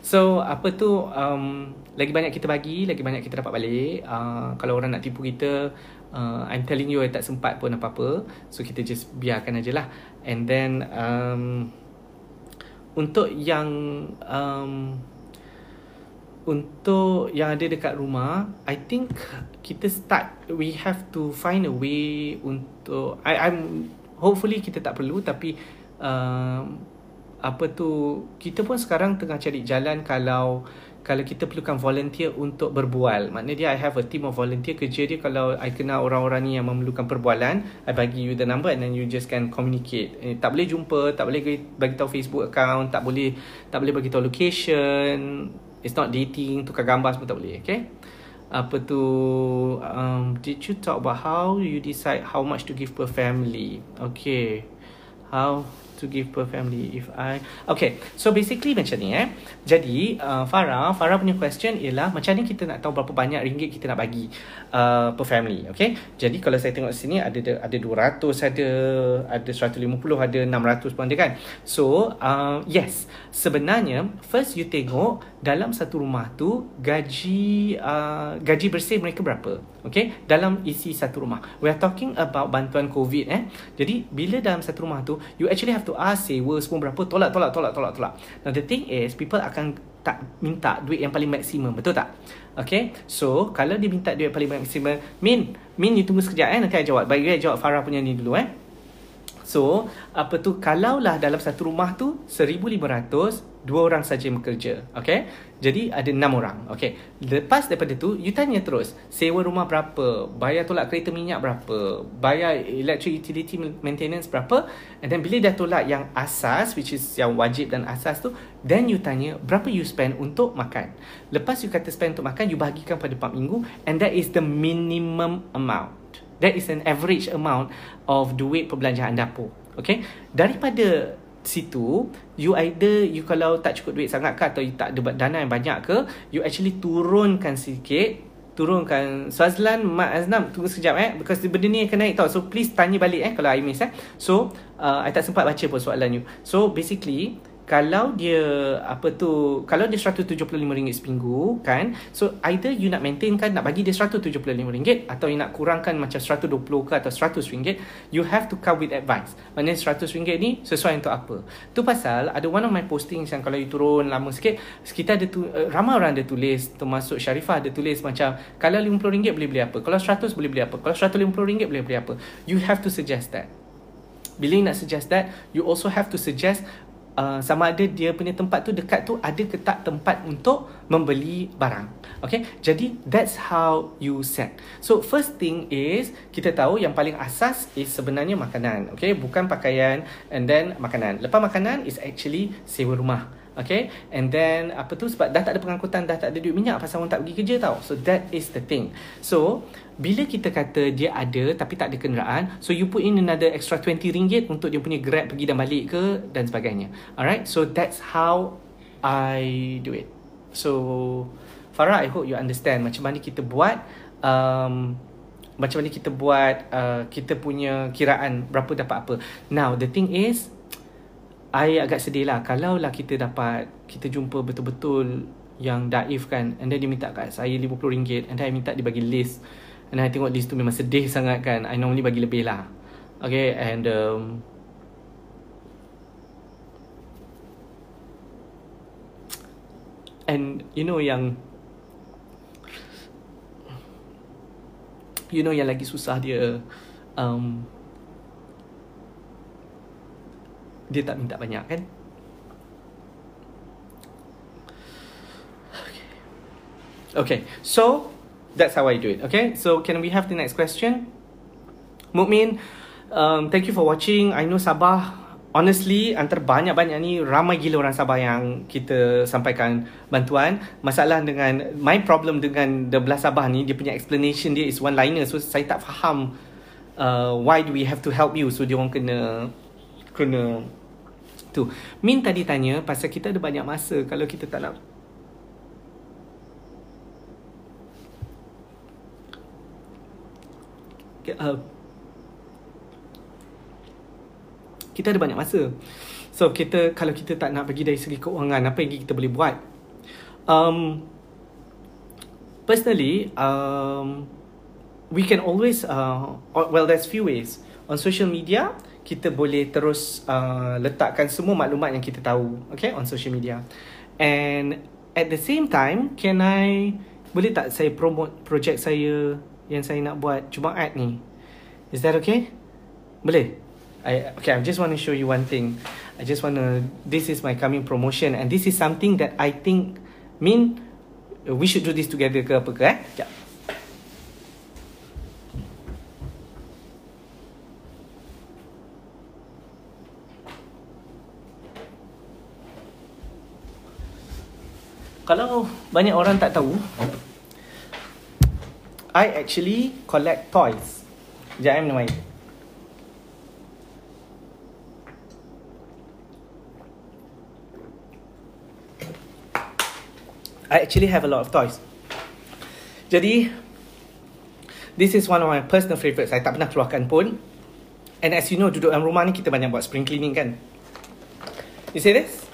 So apa tu um, Lagi banyak kita bagi Lagi banyak kita dapat balik. Uh, Kalau orang nak tipu kita uh, I'm telling you I tak sempat pun apa-apa. So kita just biarkan aja lah. And then um, Untuk yang um, Untuk yang ada dekat rumah I think kita start We have to find a way Untuk I, I'm Hopefully kita tak perlu Tapi um, apa tu kita pun sekarang tengah cari jalan kalau kalau kita perlukan volunteer untuk berbual. Maknanya dia I have a team of volunteer kerja dia. Kalau I kenal orang-orang ni yang memerlukan perbualan I bagi you the number and then you just can communicate. Eh, tak boleh jumpa tak boleh bagi tahu Facebook account tak boleh tak boleh bagi tahu location. It's not dating tukar gambar semua tak boleh okay? Apa tu um, did you talk about how you decide how much to give per family? Okay. How to give per family if I Okay So basically macam ni eh. Jadi uh, Farah Farah punya question ialah Macam ni kita nak tahu Berapa banyak ringgit kita nak bagi uh, Per family Okay? Jadi kalau saya tengok sini Ada ada 200 Ada Ada 150 Ada 600 pun ada kan? So uh, Yes Sebenarnya First you tengok Dalam satu rumah tu Gaji uh, Gaji bersih mereka berapa Okay? Dalam isi satu rumah. We are talking about Bantuan COVID eh? Jadi Bila dalam satu rumah tu You actually have to ask sewa semua berapa tolak tolak tolak tolak tolak. Now the thing is people akan tak minta duit yang paling maksimum betul tak? Okay? So kalau dia minta duit paling maksimum min min you tunggu sekejap eh? Nanti saya jawab. Bagi saya jawab Farah punya ni dulu eh so apa tu kalaulah dalam satu rumah tu 1500 dua orang saja bekerja okay? Jadi ada enam orang okay? Lepas daripada tu you tanya terus sewa rumah berapa? Bayar tolak kereta minyak berapa? Bayar electric utility maintenance berapa? And then bila dah tolak yang asas which is yang wajib dan asas tu then you tanya berapa you spend untuk makan? Lepas you kata spend untuk makan you bahagikan pada 4 minggu and that is the minimum amount that is an average amount of duit perbelanjaan dapur. Okay? Daripada situ you either you kalau tak cukup duit sangat ke atau you tak ada dana yang banyak ke you actually turunkan sikit. Turunkan. Swazlan Mak Aznam tunggu sekejap eh. Because benda ni akan naik tau. So please tanya balik eh kalau I miss eh. So uh, I tak sempat baca pun soalan you. So basically kalau dia apa tu kalau dia RM175 seminggu kan so either you nak maintain kan nak bagi dia RM175 atau you nak kurangkan macam RM120 ke atau RM100 you have to come with advice. Maknanya RM100 ni sesuai untuk apa? Tu pasal ada one of my postings yang kalau you turun lama sikit kita ada tu, uh, ramai orang ada tulis termasuk Sharifah ada tulis macam kalau RM50 boleh beli apa? Kalau RM100 boleh beli apa? Kalau RM150 boleh beli apa? You have to suggest that. Bila you nak suggest that you also have to suggest Uh, sama ada dia punya tempat tu dekat tu ada ke tak tempat untuk membeli barang. Okay, jadi that's how you set. So first thing is kita tahu yang paling asas is sebenarnya makanan. Okay, bukan pakaian and then makanan. Lepas makanan is actually sewa rumah. Okay And then Apa tu Sebab dah tak ada pengangkutan Dah tak ada duit minyak Pasal orang tak pergi kerja tau So that is the thing So Bila kita kata Dia ada Tapi tak ada kenderaan So you put in another Extra 20 ringgit Untuk dia punya grab Pergi dan balik ke Dan sebagainya. Alright So that's how I do it. So Farah I hope you understand Macam mana kita buat um, Macam mana kita buat uh, Kita punya kiraan Berapa dapat apa. Now the thing is I agak sedih lah Kalau lah kita dapat Kita jumpa betul-betul Yang daif kan And then dia minta kat saya RM50 And then I minta dia bagi list And I tengok list tu memang sedih sangat kan. I normally bagi lebih lah. Okay and um, And you know yang You know yang lagi susah dia um, dia tak minta banyak kan? Okay. okay so that's how I do it okay so can we have the next question Mukmin um, thank you for watching I know Sabah Honestly, antara banyak-banyak ni ramai gila orang Sabah yang kita sampaikan bantuan. Masalah dengan my problem dengan the belah Sabah ni, dia punya explanation dia is one liner. So saya tak faham uh, why do we have to help you. So dia orang kena kena Tu. Min tadi tanya pasal kita ada banyak masa kalau kita tak nak uh, kita ada banyak masa. So kita kalau kita tak nak pergi dari segi keuangan apa yang kita boleh buat? Um, personally, um, we can always uh, well there's few ways on social media kita boleh terus uh, letakkan semua maklumat yang kita tahu okay on social media and at the same time can I boleh tak saya promote project saya yang saya nak buat. Jumaat ni. Is that okay? Boleh? I okay I just want to show you one thing. I just want to this is my coming promotion and this is something that I think mean we should do this together ke apa ke eh? Sekejap. Kalau banyak orang tak tahu I actually collect toys. Sekejap, I minum air. I actually have a lot of toys. Jadi, this is one of my personal favourites. Saya tak pernah keluarkan pun. And as you know, duduk dalam rumah ni kita banyak buat spring cleaning kan. You see this?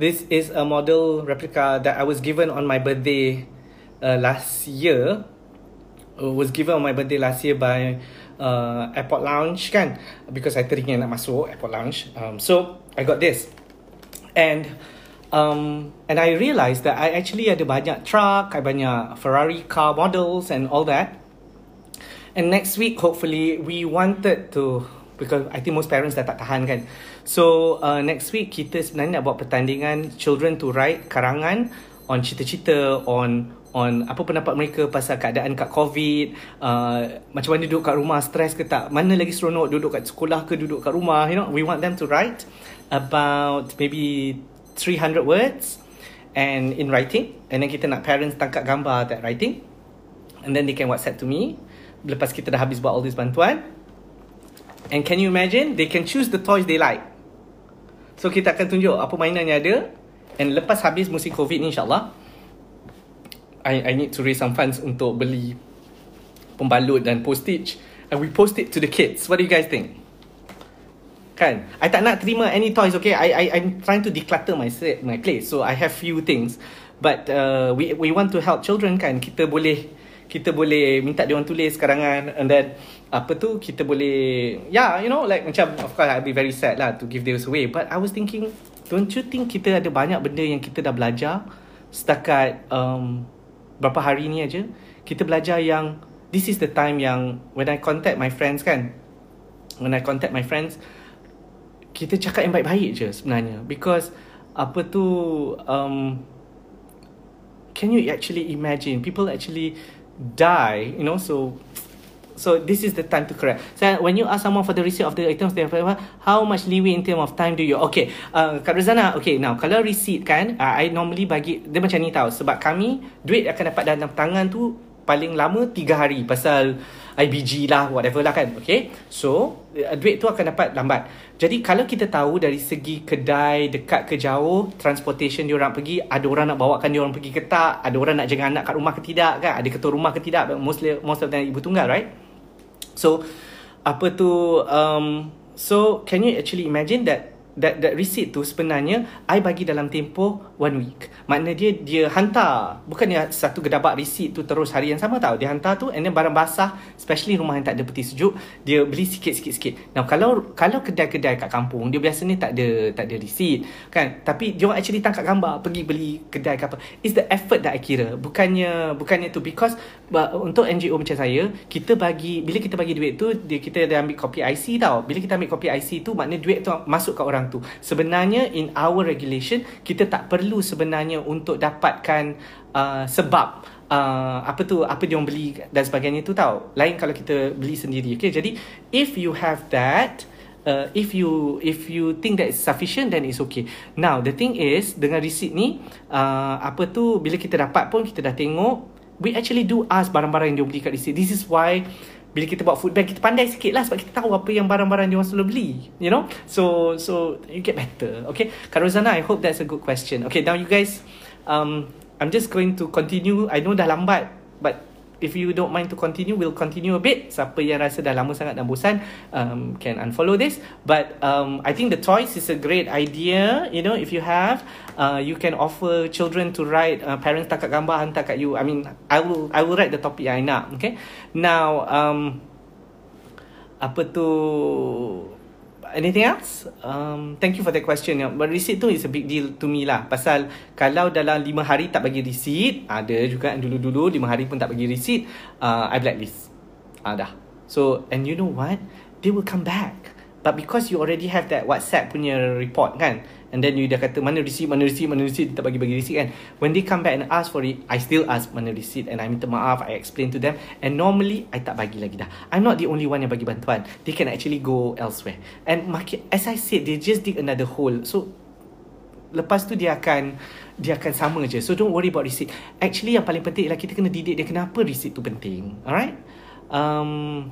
This is a model replica that I was given on my birthday uh, last year. Uh, was given on my birthday last year by uh, Airport Lounge kan. Because I teringin nak masuk Airport Lounge. Um, so, I got this. And um, and I realized that I actually ada banyak truck, I banyak Ferrari car models and all that. And next week, hopefully, we wanted to because I think most parents dah tak tahan kan. So uh, next week kita sebenarnya nak buat pertandingan children to write karangan on cita-cita on on apa pendapat mereka pasal keadaan kat COVID, uh, macam mana duduk kat rumah, stres ke tak, mana lagi seronok duduk kat sekolah ke duduk kat rumah, you know, we want them to write about maybe 300 words and in writing and then kita nak parents tangkap gambar that writing and then they can whatsapp to me lepas kita dah habis buat all this bantuan. And can you imagine they can choose the toys they like. So kita akan tunjuk apa mainan yang ada and lepas habis musim covid ni insyaAllah I, I need to raise some funds untuk beli pembalut dan postage and we post it to the kids what do you guys think Kan? I tak nak terima any toys, okay? I I I'm trying to declutter my set, my place. So I have few things. But uh, we we want to help children kan. Kita boleh kita boleh minta dia orang tulis karangan and then apa tu kita boleh yeah you know like macam of course I'll be very sad lah to give this away but I was thinking don't you think kita ada banyak benda yang kita dah belajar setakat um, berapa hari ni aja kita belajar yang this is the time yang when I contact my friends kan. When I contact my friends kita cakap yang baik-baik je sebenarnya. Because apa tu um, can you actually imagine? People actually die you know so so this is the time to correct. So when you ask someone for the receipt of the items they have how much leeway in term of time do you okay uh, Kak Rizana okay now kalau receipt kan uh, I normally bagi dia macam ni tau sebab kami duit akan dapat dalam tangan tu paling lama 3 hari pasal IBG lah whatever lah kan okay? So uh, duit tu akan dapat lambat. Jadi kalau kita tahu dari segi kedai dekat ke jauh transportation dia orang pergi ada orang nak bawakan dia orang pergi ke tak ada orang nak jaga anak kat rumah ke tidak kan ada ketua rumah ke tidak mostly most of them ibu tunggal right so apa tu um, so can you actually imagine that that that receipt tu sebenarnya I bagi dalam tempoh one week. Maknanya dia dia hantar bukannya satu gedabak receipt tu terus hari yang sama tau. Dia hantar tu and then barang basah especially rumah yang tak ada peti sejuk dia beli sikit-sikit sikit. Now kalau kalau kedai-kedai kat kampung dia biasanya tak ada tak ada receipt kan. Tapi dia actually tangkap gambar pergi beli kedai ke apa. Is the effort that I kira. Bukannya bukannya tu because uh, untuk NGO macam saya kita bagi bila kita bagi duit tu dia kita ada ambil kopi IC tau. Bila kita ambil kopi IC tu maknanya duit tu masuk kat orang orang tu. Sebenarnya in our regulation kita tak perlu sebenarnya untuk dapatkan uh, sebab uh, apa tu apa dia orang beli dan sebagainya tu tahu. Lain kalau kita beli sendiri. Okay, jadi if you have that Uh, if you if you think that is sufficient then it's okay. Now the thing is dengan receipt ni uh, apa tu bila kita dapat pun kita dah tengok we actually do ask barang-barang yang dia beli kat receipt. This is why bila kita buat food bank kita pandai sikit lah sebab kita tahu apa yang barang-barang dia orang selalu beli you know? So so you get better okay? Kak Rozana I hope that's a good question. Okay now you guys um I'm just going to continue. I know dah lambat but if you don't mind to continue we'll continue a bit. Siapa yang rasa dah lama sangat dan bosan um, can unfollow this. But um, I think the toys is a great idea. You know if you have uh, you can offer children to write uh, parents tak gambar hantar kat you. I mean I will I will write the topic yang I nak okay? Now um, apa tu anything else? Um, thank you for that question. But receipt tu is a big deal to me lah. Pasal kalau dalam lima hari tak bagi receipt, ada juga dulu-dulu lima hari pun tak bagi receipt, uh, I blacklist. Ah, dah. So, and you know what? They will come back. But because you already have that WhatsApp punya report kan, And then you dah kata mana receipt, mana receipt, mana receipt, tak bagi-bagi receipt kan. When they come back and ask for it, I still ask mana receipt and I minta maaf, I explain to them. And normally, I tak bagi lagi dah. I'm not the only one yang bagi bantuan. They can actually go elsewhere. And market, as I said, they just dig another hole. So, lepas tu dia akan dia akan sama je. So don't worry about receipt. Actually yang paling penting ialah kita kena didik dia kenapa receipt tu penting. Alright? Um,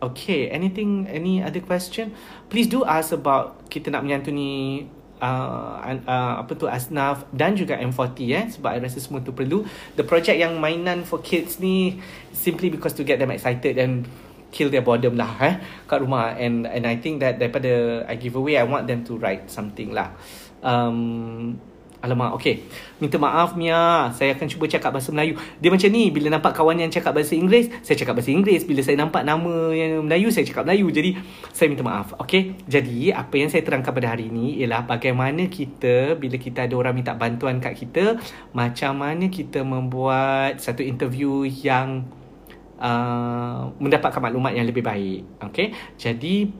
okay, anything, any other question? Please do ask about kita nak menyantuni uh, uh, apa tu Asnaf dan juga M40 eh sebab I rasa semua tu perlu. The project yang mainan for kids ni simply because to get them excited and kill their boredom lah eh kat rumah and and I think that daripada I give away I want them to write something lah. Um, Alamak, okay. Minta maaf Mia, saya akan cuba cakap bahasa Melayu. Dia macam ni, bila nampak kawan yang cakap bahasa Inggeris, saya cakap bahasa Inggeris. Bila saya nampak nama yang Melayu, saya cakap Melayu. Jadi, saya minta maaf. Okay, jadi apa yang saya terangkan pada hari ini ialah bagaimana kita, bila kita ada orang minta bantuan kat kita, macam mana kita membuat satu interview yang uh, mendapatkan maklumat yang lebih baik. Okay, jadi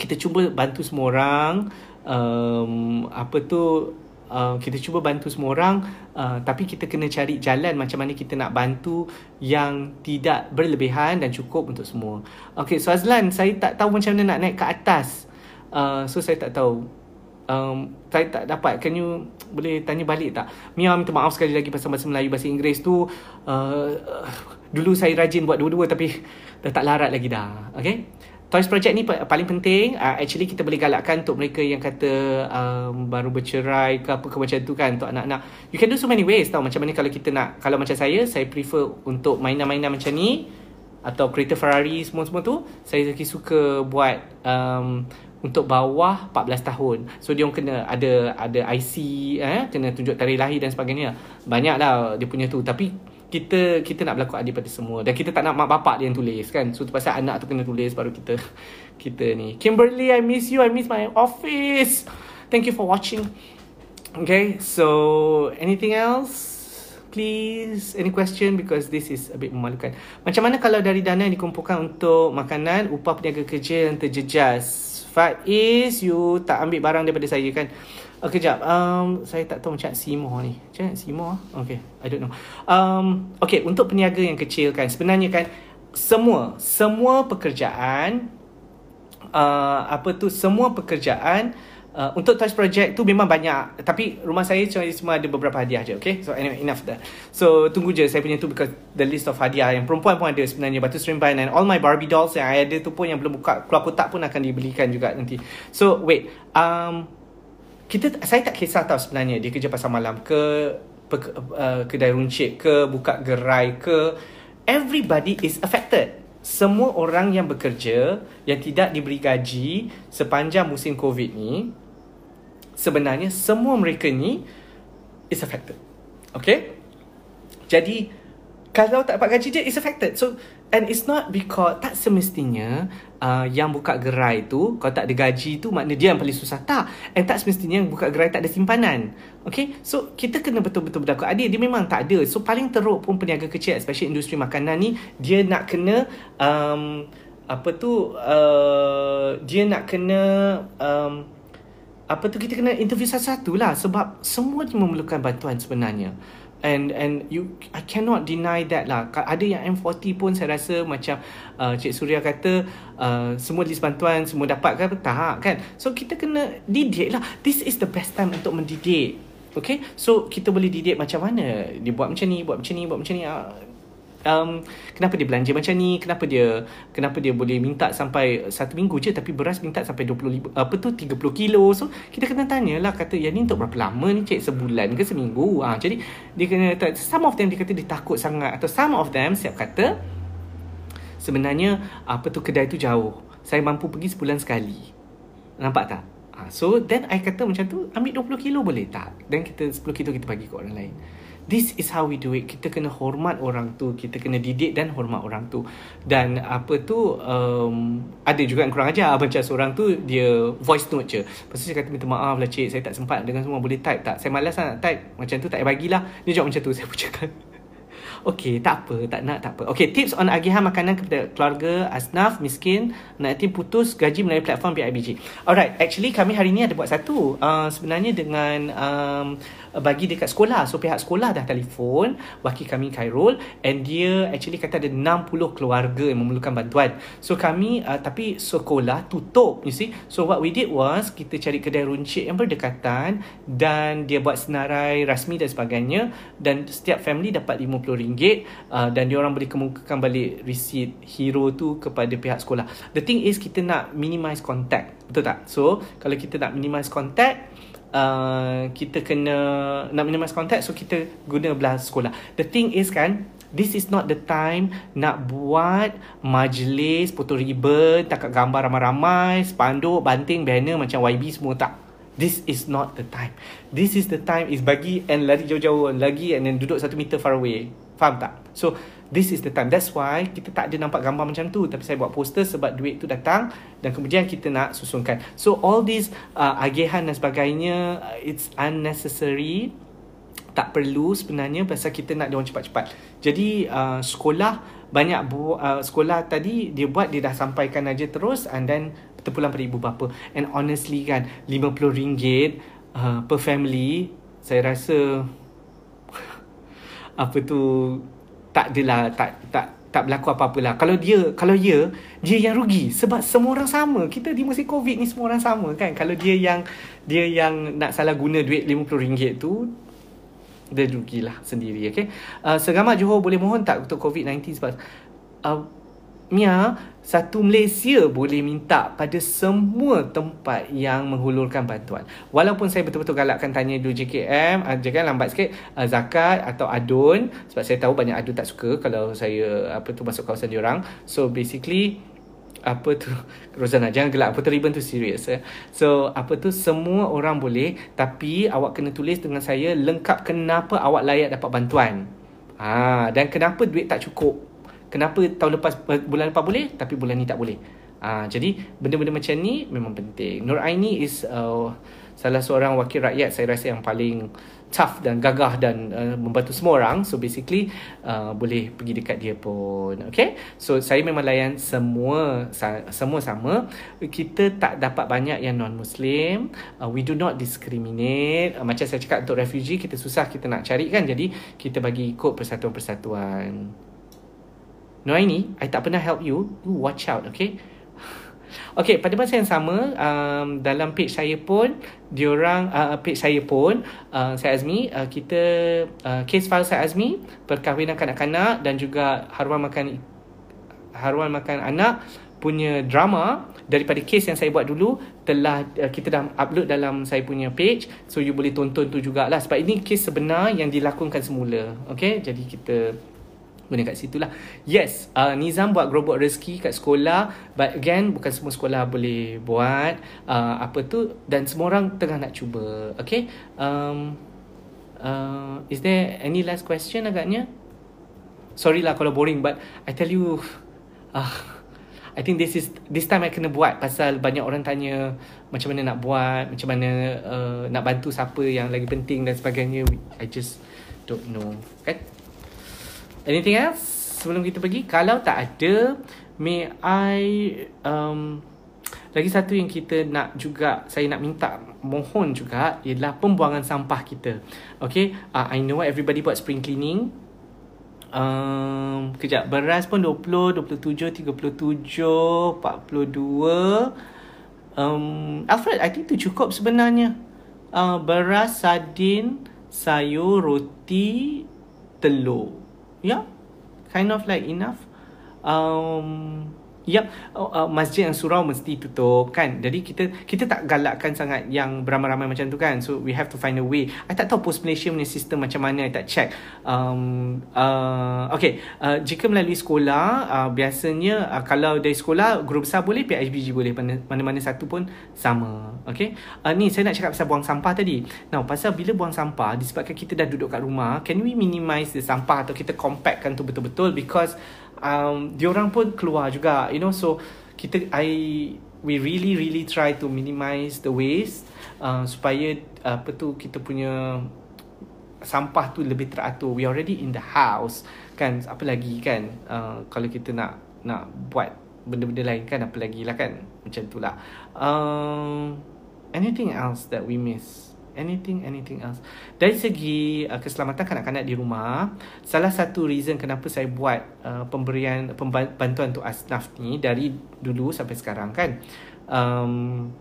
kita cuba bantu semua orang um, apa tu uh, kita cuba bantu semua orang uh, tapi kita kena cari jalan macam mana kita nak bantu yang tidak berlebihan dan cukup untuk semua. Okay, so Azlan, saya tak tahu macam mana nak naik ke atas. Uh, so saya tak tahu. Um, saya tak dapat Can you Boleh tanya balik tak Mia minta maaf sekali lagi Pasal bahasa Melayu Bahasa Inggeris tu uh, Dulu saya rajin buat dua-dua Tapi Dah tak larat lagi dah Okay Toys Project ni paling penting uh, Actually kita boleh galakkan Untuk mereka yang kata um, Baru bercerai ke apa ke macam tu kan Untuk anak-anak. You can do so many ways tau. Macam mana kalau kita nak Kalau macam saya Saya prefer untuk mainan-mainan macam ni Atau kereta Ferrari semua-semua tu Saya lagi suka buat um, Untuk bawah 14 tahun. So dia orang kena ada ada IC eh, Kena tunjuk tarikh lahir dan sebagainya. Banyak lah dia punya tu. Tapi kita kita nak berlaku adil pada semua. Dan kita tak nak mak bapak dia yang tulis kan? So tu pasal anak tu kena tulis baru kita kita ni. Kimberly I miss you I miss my office. Thank you for watching. Okay so anything else? Please any question? Because this is a bit memalukan. Macam mana kalau dari dana yang dikumpulkan untuk makanan upah peniaga kerja yang terjejas? Faiz you tak ambil barang daripada saya kan Okay, kejap. Um, saya tak tahu macam Seymour ni. Macam Seymour? Okay, I don't know. Um, okay, untuk peniaga yang kecil kan, sebenarnya kan, semua, semua pekerjaan, uh, apa tu, semua pekerjaan, uh, untuk Toys Project tu memang banyak. Tapi rumah saya cuma, ada beberapa hadiah je, okay? So, anyway, enough that. So, tunggu je saya punya tu because the list of hadiah yang perempuan pun ada sebenarnya. Batu Seremban and all my Barbie dolls yang ada tu pun yang belum buka, keluar kotak pun akan dibelikan juga nanti. So, wait. Um, kita saya tak kisah tahu sebenarnya dia kerja pasal malam ke pe, uh, kedai runcit ke buka gerai ke. Everybody is affected. Semua orang yang bekerja yang tidak diberi gaji sepanjang musim covid ni sebenarnya semua mereka ni is affected. Okay? Jadi kalau tak dapat gaji dia is affected. So and it's not because tak semestinya uh, yang buka gerai tu kalau tak ada gaji tu maknanya dia yang paling susah. Tak. And tak semestinya yang buka gerai tak ada simpanan. Okay? So kita kena betul-betul berlaku adil dia memang tak ada. So paling teruk pun peniaga kecil especially industri makanan ni dia nak kena um, apa tu uh, dia nak kena um, apa tu kita kena interview satu-satu lah sebab semua dia memerlukan bantuan sebenarnya and and you I cannot deny that lah. Ada yang M40 pun saya rasa macam uh, Cik Surya kata uh, semua list bantuan semua dapat kan tak kan? So kita kena didik lah. This is the best time untuk mendidik. Okay? So kita boleh didik macam mana? Dia buat macam ni buat macam ni buat macam ni. Uh, um, kenapa dia belanja? Macam ni kenapa dia kenapa dia boleh minta sampai satu minggu je tapi beras minta sampai 20 apa tu 30 kilo. So kita kena tanya lah kata yang ni untuk berapa lama ni cik? Sebulan ke seminggu? Ha, jadi dia kena some of them dia kata dia takut sangat atau some of them siap kata sebenarnya apa tu kedai tu jauh. Saya mampu pergi sebulan sekali. Nampak tak? Ha, so then I kata macam tu ambil 20 kilo boleh tak? Dan kita 10 kilo kita bagi ke orang lain This is how we do it. Kita kena hormat orang tu. Kita kena didik dan hormat orang tu. Dan apa tu, um, ada juga yang kurang ajar. Macam seorang tu, dia voice note je. Lepas tu saya kata, minta maaf lah cik. Saya tak sempat dengan semua. Boleh type tak? Saya malas lah nak type. Macam tu tak payah bagilah. Dia jawab macam tu. Saya pun. Okay, tak apa, tak nak, tak apa. Okay, tips on agihan makanan kepada keluarga, asnaf, miskin, anak yatim putus gaji melalui platform PIBG. Alright, actually kami hari ni ada buat satu. Uh, sebenarnya dengan um, bagi dekat sekolah. So pihak sekolah dah telefon wakil kami Khairul and dia actually kata ada 60 keluarga yang memerlukan bantuan. So kami uh, tapi sekolah tutup you see. So what we did was kita cari kedai runcit yang berdekatan dan dia buat senarai rasmi dan sebagainya dan setiap family dapat RM50 uh, dan dia orang boleh kemukakan balik receipt hero tu kepada pihak sekolah. The thing is kita nak minimize contact. Betul tak? So kalau kita nak minimize contact uh, kita kena nak minimize contact so kita guna belah sekolah. The thing is kan this is not the time nak buat majlis foto ribbon takat gambar ramai-ramai spanduk banting banner macam YB semua. Tak. This is not the time. This is the time is bagi and lari jauh-jauh lagi and then duduk satu meter far away. Faham tak? So this is the time. That's why kita tak ada nampak gambar macam tu. Tapi saya buat poster sebab duit tu datang dan kemudian kita nak susunkan. So all these uh, agihan dan sebagainya uh, it's unnecessary. Tak perlu sebenarnya pasal kita nak dia orang cepat-cepat. Jadi uh, sekolah banyak bu- uh, sekolah tadi dia buat dia dah sampaikan aja terus and then terpulang pada ibu bapa. And honestly kan RM50 uh, per family saya rasa apa tu tak adalah tak tak tak berlaku apa-apa lah. Kalau dia, kalau dia, dia yang rugi. Sebab semua orang sama. Kita di musim COVID ni semua orang sama kan. Kalau dia yang dia yang nak salah guna duit RM50 tu, dia rugilah sendiri. Okay? Uh, Segamat Johor boleh mohon tak untuk COVID-19 sebab uh, Mia, satu Malaysia boleh minta pada semua tempat yang menghulurkan bantuan. Walaupun saya betul-betul galakkan tanya dulu JKM, uh, jangan lambat sikit, uh, zakat atau adun. Sebab saya tahu banyak adun tak suka kalau saya apa tu masuk kawasan diorang. So basically, apa tu Rozana jangan gelak apa tu ribbon tu serius eh. so apa tu semua orang boleh tapi awak kena tulis dengan saya lengkap kenapa awak layak dapat bantuan ha dan kenapa duit tak cukup kenapa tahun lepas eh, bulan lepas boleh tapi bulan ni tak boleh. Uh, jadi benda-benda macam ni memang penting. Nur Aini is uh, salah seorang wakil rakyat saya rasa yang paling tough dan gagah dan uh, membantu semua orang. So basically uh, boleh pergi dekat dia pun. Okay? So saya memang layan semua semua sama. Kita tak dapat banyak yang non muslim uh, we do not discriminate. Uh, macam saya cakap untuk refugee kita susah kita nak cari kan jadi kita bagi ikut persatuan-persatuan Noaini, I tak pernah help you. You watch out, okay? Okay, pada masa yang sama, um, dalam page saya pun, diorang, uh, page saya pun, uh, saya Azmi, uh, kita, uh, case file saya Azmi, perkahwinan kanak-kanak dan juga haruan makan haruan makan anak punya drama daripada case yang saya buat dulu telah uh, kita dah upload dalam saya punya page so you boleh tonton tu jugalah sebab ini case sebenar yang dilakonkan semula okay jadi kita guna kat situ lah. Yes, uh, Nizam buat gerobok rezeki kat sekolah. But again, bukan semua sekolah boleh buat. Uh, apa tu. Dan semua orang tengah nak cuba. Okay. Um, uh, is there any last question agaknya? Sorry lah kalau boring. But I tell you. Uh, I think this is this time I kena buat pasal banyak orang tanya macam mana nak buat, macam mana uh, nak bantu siapa yang lagi penting dan sebagainya. I just don't know. Okay? Anything else sebelum kita pergi? Kalau tak ada, may I um, lagi satu yang kita nak juga saya nak minta mohon juga ialah pembuangan sampah kita. Okay, uh, I know everybody buat spring cleaning. Um, kejap, beras pun 20, 27, 37, 42. Um, Alfred, I think tu cukup sebenarnya. Uh, beras, sardin, sayur, roti, telur. Yeah, kind of like enough. Um, Yep, oh, uh, masjid yang surau mesti tutup kan. Jadi kita kita tak galakkan sangat yang beramai-ramai macam tu kan. So we have to find a way. I tak tahu post Malaysia punya sistem macam mana. I tak check. Um, uh, okay, uh, jika melalui sekolah, uh, biasanya uh, kalau dari sekolah, guru besar boleh, PHBG boleh. Mana-mana satu pun sama. Okay. Uh, ni saya nak cakap pasal buang sampah tadi. Now, pasal bila buang sampah, disebabkan kita dah duduk kat rumah, can we minimize the sampah atau kita compactkan tu betul-betul because um, diorang pun keluar juga. You know so kita I we really really try to minimize the waste uh, supaya apa tu kita punya sampah tu lebih teratur. We already in the house kan? Apa lagi kan? Uh, kalau kita nak nak buat benda-benda lain kan? Apa lagi lah kan? Macam tu lah. Um, anything else that we miss anything anything else. Dari segi uh, keselamatan kanak-kanak di rumah salah satu reason kenapa saya buat uh, pemberian bantuan untuk asnaf ni dari dulu sampai sekarang kan um,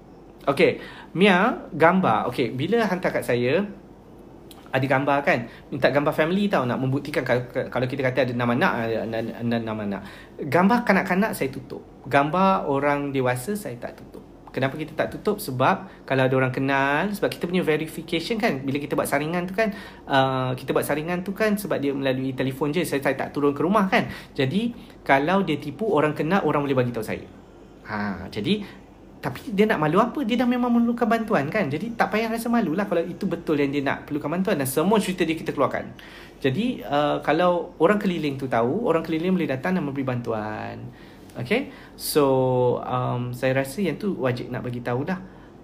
okay Mia gambar. Okay bila hantar kat saya ada gambar kan? Minta gambar family tau nak membuktikan kalau kita kata ada nama nak ada nama nak. Gambar kanak-kanak saya tutup. Gambar orang dewasa saya tak tutup kenapa kita tak tutup sebab kalau ada orang kenal sebab kita punya verification kan bila kita buat saringan tu kan uh, kita buat saringan tu kan sebab dia melalui telefon je saya, saya tak turun ke rumah kan jadi kalau dia tipu orang kenal orang boleh bagi tahu saya ha jadi tapi dia nak malu apa? Dia dah memang memerlukan bantuan kan? Jadi tak payah rasa malu lah kalau itu betul yang dia nak perlukan bantuan. Dan semua cerita dia kita keluarkan. Jadi uh, kalau orang keliling tu tahu, orang keliling boleh datang dan memberi bantuan. Okay? So um, saya rasa yang tu wajib nak bagi tahu dah.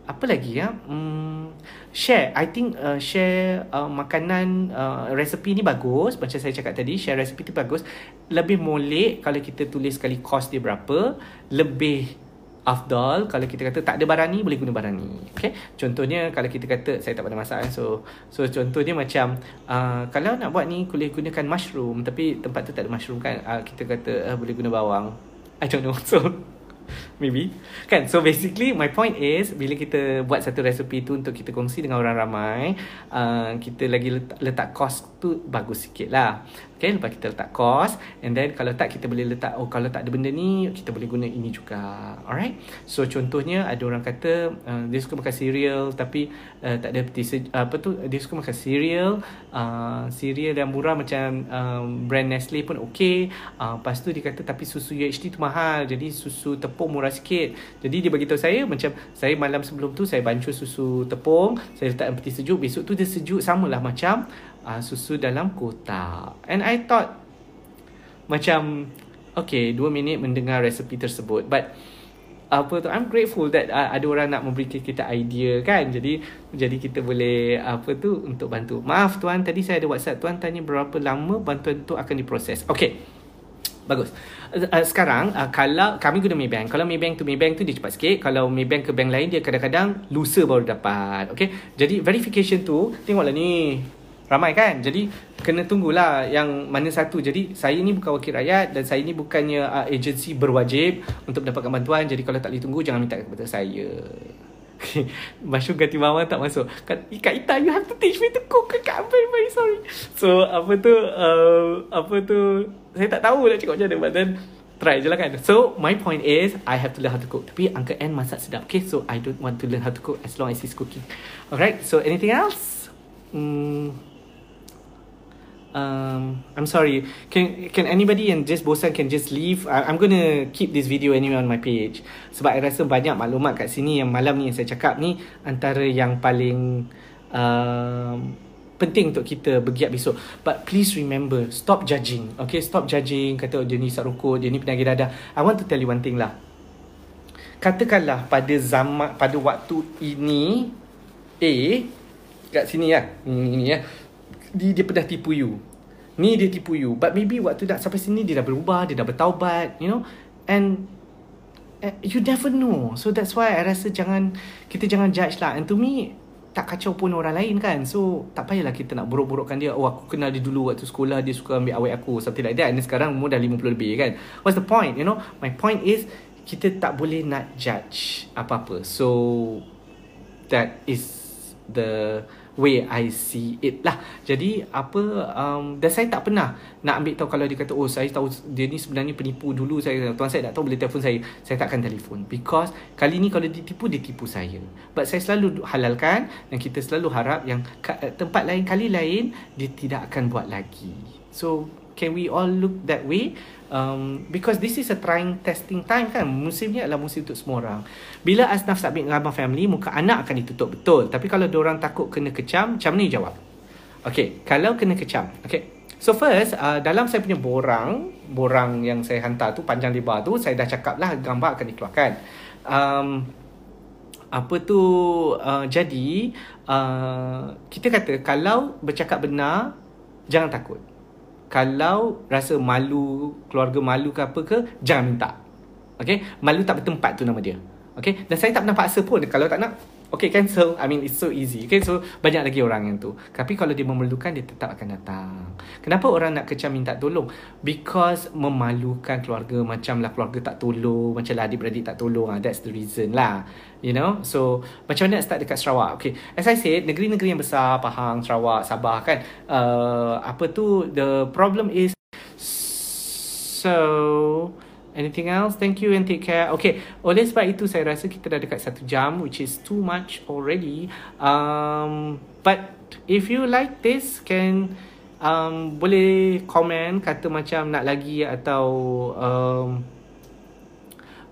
Apa lagi ya? Hmm, share. I think uh, share uh, makanan uh, resepi ni bagus. Macam saya cakap tadi, share resepi tu bagus. Lebih molek kalau kita tulis sekali kos dia berapa. Lebih afdal kalau kita kata tak ada barang ni boleh guna barang ni okey contohnya kalau kita kata saya tak pernah masak kan so so contohnya macam uh, kalau nak buat ni boleh gunakan mushroom tapi tempat tu tak ada mushroom kan uh, kita kata uh, boleh guna bawang i don't know so maybe. Kan so basically my point is bila kita buat satu resepi tu untuk kita kongsi dengan orang ramai uh, kita lagi letak, letak cost tu bagus sikit lah Okay, lepas kita letak cost and then kalau tak kita boleh letak oh kalau tak ada benda ni kita boleh guna ini juga. Alright? So contohnya ada orang kata uh, dia suka makan cereal tapi uh, tak ada peti uh, apa tu? Dia suka makan cereal uh, cereal yang murah macam um, brand Nestle pun okey uh, lepas tu dia kata tapi susu UHT tu mahal jadi susu tepung murah sikit. Jadi dia bagi tahu saya macam saya malam sebelum tu saya bancuh susu tepung saya letak peti sejuk besok tu dia sejuk samalah macam uh, susu dalam kotak. And I thought macam okay, dua minit mendengar resepi tersebut. But apa tu I'm grateful that uh, ada orang nak memberi kita idea kan. Jadi jadi kita boleh apa tu untuk bantu. Maaf tuan, tadi saya ada WhatsApp tuan tanya berapa lama bantuan tu akan diproses. Okay. Bagus. Uh, sekarang uh, kalau kami guna Maybank, kalau Maybank tu Maybank tu dia cepat sikit. Kalau Maybank ke bank lain dia kadang-kadang lusa baru dapat. Okay. Jadi verification tu tengoklah ni ramai kan? Jadi kena tunggulah yang mana satu. Jadi saya ni bukan wakil rakyat dan saya ni bukannya uh, agensi berwajib untuk mendapatkan bantuan. Jadi kalau tak boleh tunggu jangan minta kepada saya. Masuk ganti mama tak masuk. Kat, Kak Ita you have to teach me to cook. Kak very very sorry. So apa tu uh, Apa tu Saya tak tahu nak cakap macam mana But then Try je lah kan. So my point is I have to learn how to cook. Tapi Uncle N masak sedap. Okay so I don't want to learn how to cook As long as he's cooking. Alright so anything else? Hmm um, I'm sorry. Can can anybody yang just bosan can just leave? I, I'm gonna keep this video anyway on my page. Sebab I rasa banyak maklumat kat sini yang malam ni yang saya cakap ni antara yang paling um, penting untuk kita bergiat besok. But please remember, stop judging. Okay, stop judging. Kata oh, dia ni sarukut, dia ni penyakit dadah. I want to tell you one thing lah. Katakanlah pada zaman, pada waktu ini, A, kat sini lah. Ini, ini ya dia, dia pernah tipu you. Ni dia tipu you. But maybe waktu dah sampai sini Dia dah berubah Dia dah bertaubat You know? And uh, You never know. So that's why I rasa jangan Kita jangan judge lah. And to me Tak kacau pun orang lain kan. So tak payahlah kita nak buruk-burukkan dia. Oh aku kenal dia dulu Waktu sekolah Dia suka ambil awet aku Something like that. And sekarang umur dah 50 lebih kan. What's the point You know? My point is Kita tak boleh nak judge Apa-apa. So That is The way I see it lah. Jadi apa um, dan saya tak pernah nak ambil tahu kalau dia kata oh saya tahu dia ni sebenarnya penipu dulu saya tuan saya tak tahu boleh telefon saya. Saya takkan telefon because kali ni kalau ditipu dia tipu saya. But saya selalu halalkan dan kita selalu harap yang tempat lain kali lain dia tidak akan buat lagi. So can we all look that way? Um, because this is a trying testing time kan? Musim ni adalah musim untuk semua orang. Bila asnaf submit dengan abang family muka anak akan ditutup betul. Tapi kalau orang takut kena kecam macam ni jawab. Okay, kalau kena kecam Okay, so first uh, dalam saya punya borang borang yang saya hantar tu panjang lebar tu saya dah cakap lah gambar akan dikeluarkan. Um, apa tu uh, jadi uh, kita kata kalau bercakap benar jangan takut kalau rasa malu keluarga malu ke apa ke jangan minta. Okay? Malu tak bertempat tu nama dia. Okay? Dan saya tak pernah paksa pun. Kalau tak nak Okay cancel. I mean it's so easy. Okay so banyak lagi orang yang tu. Tapi kalau dia memerlukan Dia tetap akan datang. Kenapa orang nak kecam minta tolong? Because memalukan keluarga. Macam lah keluarga tak tolong. Macam lah adik-beradik tak tolong. Ah, That's the reason lah. You know? So macam mana nak start dekat Sarawak? Okay As I said Negeri-negeri yang besar Pahang, Sarawak, Sabah kan uh, Apa tu The problem is So Anything else? Thank you and take care. Okay, oleh sebab itu saya rasa kita dah dekat satu jam which is too much already. Um, but if you like this, can um, boleh komen kata macam nak lagi atau um,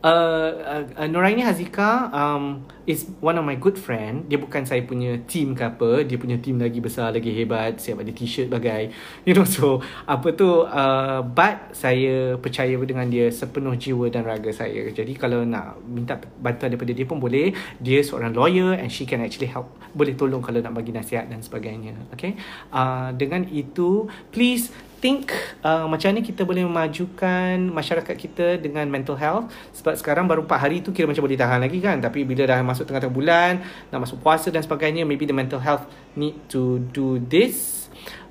uh, uh, uh, Nuraini Hazika um, is one of my good friend. Dia bukan saya punya team ke apa. Dia punya team lagi besar, lagi hebat. Siap ada t-shirt bagai. You know, so apa tu. Uh, but saya percaya dengan dia sepenuh jiwa dan raga saya. Jadi kalau nak minta bantuan daripada dia pun boleh. Dia seorang lawyer and she can actually help. Boleh tolong kalau nak bagi nasihat dan sebagainya. Okay. Uh, dengan itu, please think uh, macam mana kita boleh memajukan masyarakat kita dengan mental health. Sebab sekarang baru 4 hari tu kira macam boleh tahan lagi kan. Tapi bila dah masuk tengah-tengah bulan nak masuk puasa dan sebagainya maybe the mental health need to do this.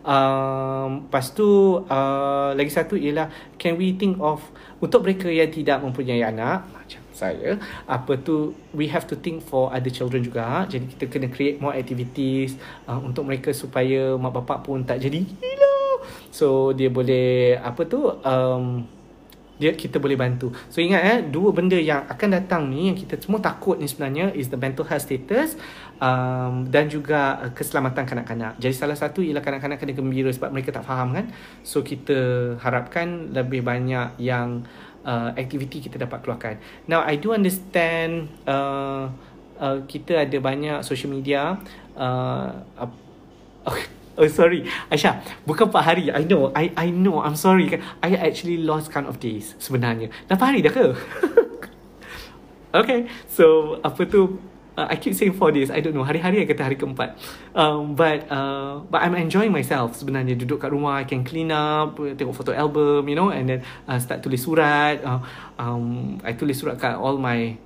Um, lepas tu uh, lagi satu ialah can we think of untuk mereka yang tidak mempunyai anak macam saya apa tu we have to think for other children juga. Jadi kita kena create more activities uh, untuk mereka supaya mak bapak pun tak jadi gila So dia boleh apa tu um, dia kita boleh bantu. So ingat eh dua benda yang akan datang ni yang kita semua takut ni sebenarnya is the mental health status um, dan juga uh, keselamatan kanak-kanak. Jadi salah satu ialah kanak-kanak kena gembira sebab mereka tak faham kan. So kita harapkan lebih banyak yang uh, aktiviti kita dapat keluarkan. Now I do understand uh, uh, kita ada banyak social media uh, uh, Oh sorry. Aisyah Bukan 4 hari. I know I I know. I'm sorry. I actually lost count of days Sebenarnya. 8 hari dah ke? okay So Apa tu? Uh, I keep saying 4 days. I don't know. Hari-hari I kata hari keempat. Um, But uh, But I'm enjoying myself Sebenarnya. Duduk kat rumah I can clean up Tengok foto album You know And then uh, Start tulis surat. Uh, um, I tulis surat kat all my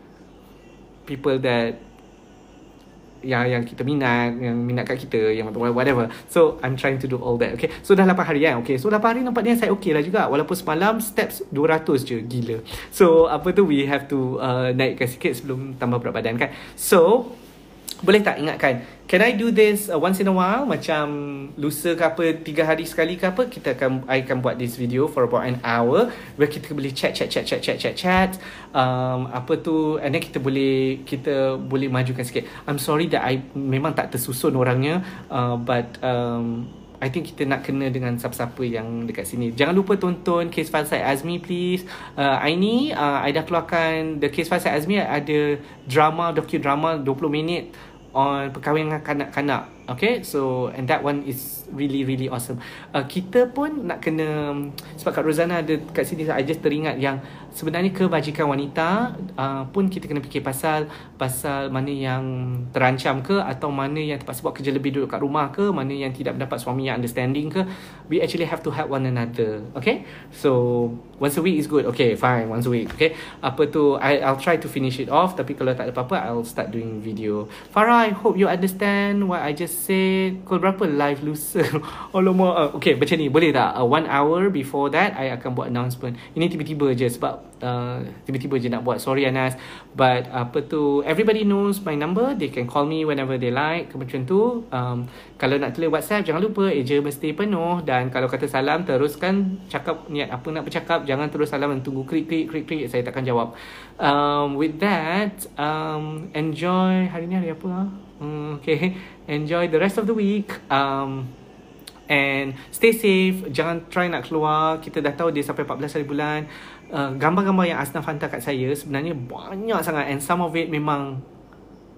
People that yang yang kita minat yang minat kat kita yang whatever. So i'm trying to do all that okay? So dah 8 hari kan? Okay so 8 hari nampaknya saya okay lah juga. Walaupun semalam steps 200 je gila. So apa tu we have to uh, naikkan sikit sebelum tambah berat badan kan? So boleh tak ingatkan Can I do this uh, once in a while? Macam lusa ke apa Tiga hari sekali ke apa? Kita akan I akan buat this video For about an hour Where kita boleh chat chat chat chat chat chat chat. Um, Apa tu And then kita boleh Kita boleh majukan sikit. I'm sorry that I Memang tak tersusun orangnya uh, But um, I think kita nak kena dengan siapa-siapa yang dekat sini. Jangan lupa tonton Case File Side Azmi please. Uh, Aini, uh, I dah keluarkan The Case File Side Azmi ada drama, docu-drama 20 minit on perkahwinan kanak-kanak. Okay, so and that one is really really awesome. Uh, kita pun nak kena sebab Kak Rozana ada kat sini I just teringat yang sebenarnya kebajikan wanita uh, pun kita kena fikir pasal pasal mana yang terancam ke atau mana yang terpaksa buat kerja lebih duduk kat rumah ke mana yang tidak mendapat suami yang understanding ke. We actually have to help one another okay? So once a week is good. Okay fine once a week okay? Apa tu I, I'll try to finish it off tapi kalau tak ada apa-apa I'll start doing video. Farah I hope you understand what I just said. Kau berapa live lusa Alamak uh, okay macam ni boleh tak? Uh, one hour before that I akan buat announcement. Ini tiba-tiba je sebab uh, tiba-tiba je nak buat. Sorry Anas. But apa tu everybody knows my number. They can call me whenever they like. Macam tu um, kalau nak tulis whatsapp jangan lupa eja mesti penuh. Dan kalau kata salam teruskan cakap niat apa nak bercakap. Jangan terus salam dan tunggu klik klik saya takkan jawab. Um, with that um, enjoy hari ni hari apa ha? Hmm, okay. Enjoy the rest of the week. Um, And stay safe. Jangan try nak keluar. Kita dah tahu dia sampai 14 hari bulan. Uh, gambar-gambar yang Asnaf hantar kat saya sebenarnya banyak sangat. And some of it memang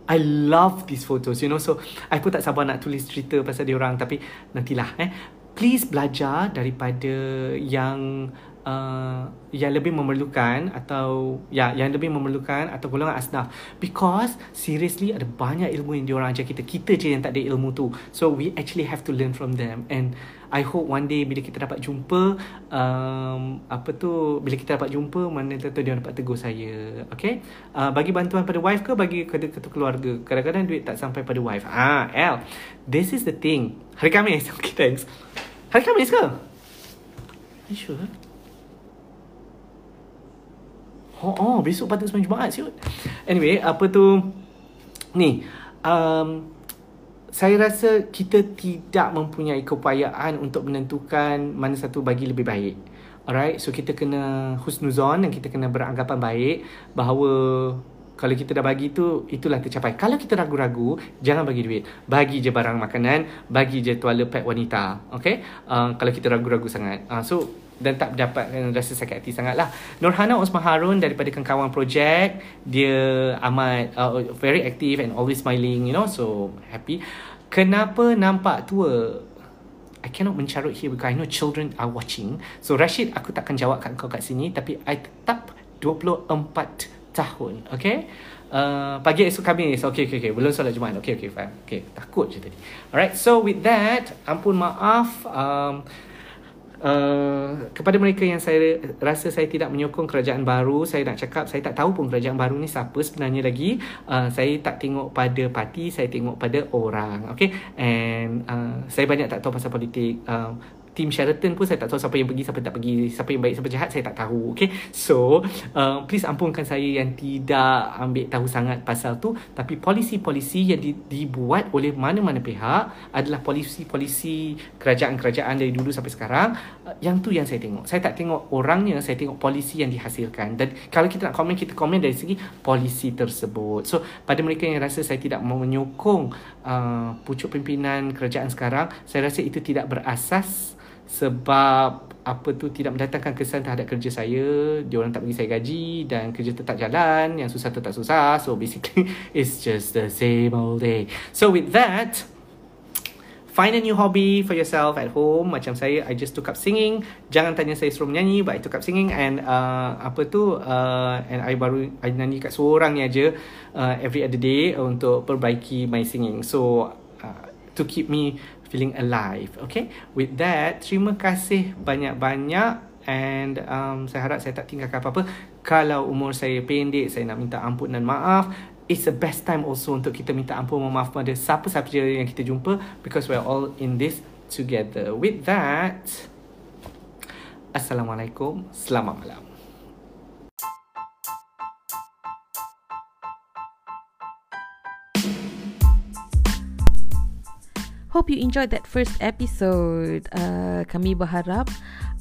I love these photos you know. So I pun tak sabar nak tulis cerita pasal dia orang. Tapi nantilah eh. Please belajar daripada yang uh, yang lebih memerlukan atau ya yang lebih memerlukan atau golongan asnaf. Because seriously ada banyak ilmu yang diorang ajar kita. Kita je yang tak ada ilmu tu. So we actually have to learn from them. And I hope one day bila kita dapat jumpa um, apa tu bila kita dapat jumpa mana tentu dia dapat tegur saya. Okay? Uh, bagi bantuan pada wife ke bagi ketua keluarga? Kadang-kadang duit tak sampai pada wife. Ah L. This is the thing. Hari Khamis okay thanks. Hari Khamis ke? You sure Oh, oh besok patut sembahyang Jumaat siut. Anyway, apa tu ni um, saya rasa kita tidak mempunyai keupayaan untuk menentukan mana satu bagi lebih baik. Alright, so kita kena husnuzon dan kita kena beranggapan baik bahawa kalau kita dah bagi tu itulah tercapai. Kalau kita ragu-ragu, jangan bagi duit. Bagi je barang makanan, bagi je tuala pet wanita. Okay? Uh, kalau kita ragu-ragu sangat. Uh, so dan tak dapat rasa sakit hati sangat lah. Nurhana Osman Harun daripada Kengkawan Project. Dia amat uh, very active and always smiling, you know. So, happy. Kenapa nampak tua? I cannot mencarut here because I know children are watching. So, Rashid, aku takkan jawab kat kau kat sini. Tapi, I tetap 24 tahun. Okay? Uh, pagi esok Khamis Okay okay okay Belum solat Jumaat Okay okay fine Okay takut je tadi Alright so with that Ampun maaf um, Uh, kepada mereka yang saya rasa saya tidak menyokong kerajaan baru saya nak cakap saya tak tahu pun kerajaan baru ni siapa sebenarnya lagi. Uh, saya tak tengok pada parti saya tengok pada orang okay? And uh, saya banyak tak tahu pasal politik. Uh, Team Sheraton pun saya tak tahu siapa yang pergi, siapa tak pergi, siapa yang baik, siapa jahat, saya tak tahu. Okay. So, uh, please ampunkan saya yang tidak ambil tahu sangat pasal tu. Tapi polisi-polisi yang di, dibuat oleh mana-mana pihak adalah polisi-polisi kerajaan-kerajaan dari dulu sampai sekarang. Uh, yang tu yang saya tengok. Saya tak tengok orangnya, saya tengok polisi yang dihasilkan. Dan kalau kita nak komen, kita komen dari segi polisi tersebut. So, pada mereka yang rasa saya tidak menyokong uh, pucuk pimpinan kerajaan sekarang, saya rasa itu tidak berasas sebab apa tu tidak mendatangkan kesan terhadap kerja saya dia orang tak bagi saya gaji dan kerja tetap jalan yang susah tetap susah. So basically it's just the same old day. So with that find a new hobby for yourself at home. Macam saya I just took up singing. Jangan tanya saya suruh menyanyi but I took up singing and uh, apa tu uh, and I baru I nyanyi kat seorang ni aja uh, every other day untuk perbaiki my singing. So uh, to keep me feeling alive. Okay, with that, terima kasih banyak-banyak and um, saya harap saya tak tinggalkan apa-apa. Kalau umur saya pendek, saya nak minta ampun dan maaf. It's the best time also untuk kita minta ampun dan maaf pada siapa-siapa yang kita jumpa because we're all in this together. With that, Assalamualaikum, selamat malam. Hope you enjoyed that first episode. Uh, kami berharap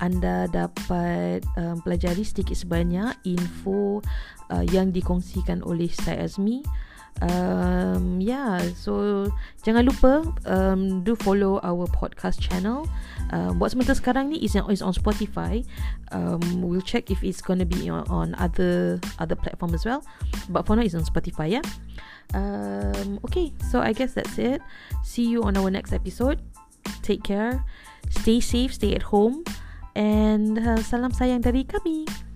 anda dapat um, pelajari sedikit sebanyak info uh, yang dikongsikan oleh saya Azmi. Um, yeah, so jangan lupa um, do follow our podcast channel. Um, buat sementara sekarang ni is on, is on Spotify. Um, we'll check if it's gonna be on, on other other platform as well. But for now, it's on Spotify. Yeah. Um, okay, so I guess that's it. See you on our next episode. Take care, stay safe, stay at home, and uh, salam sayang dari kami.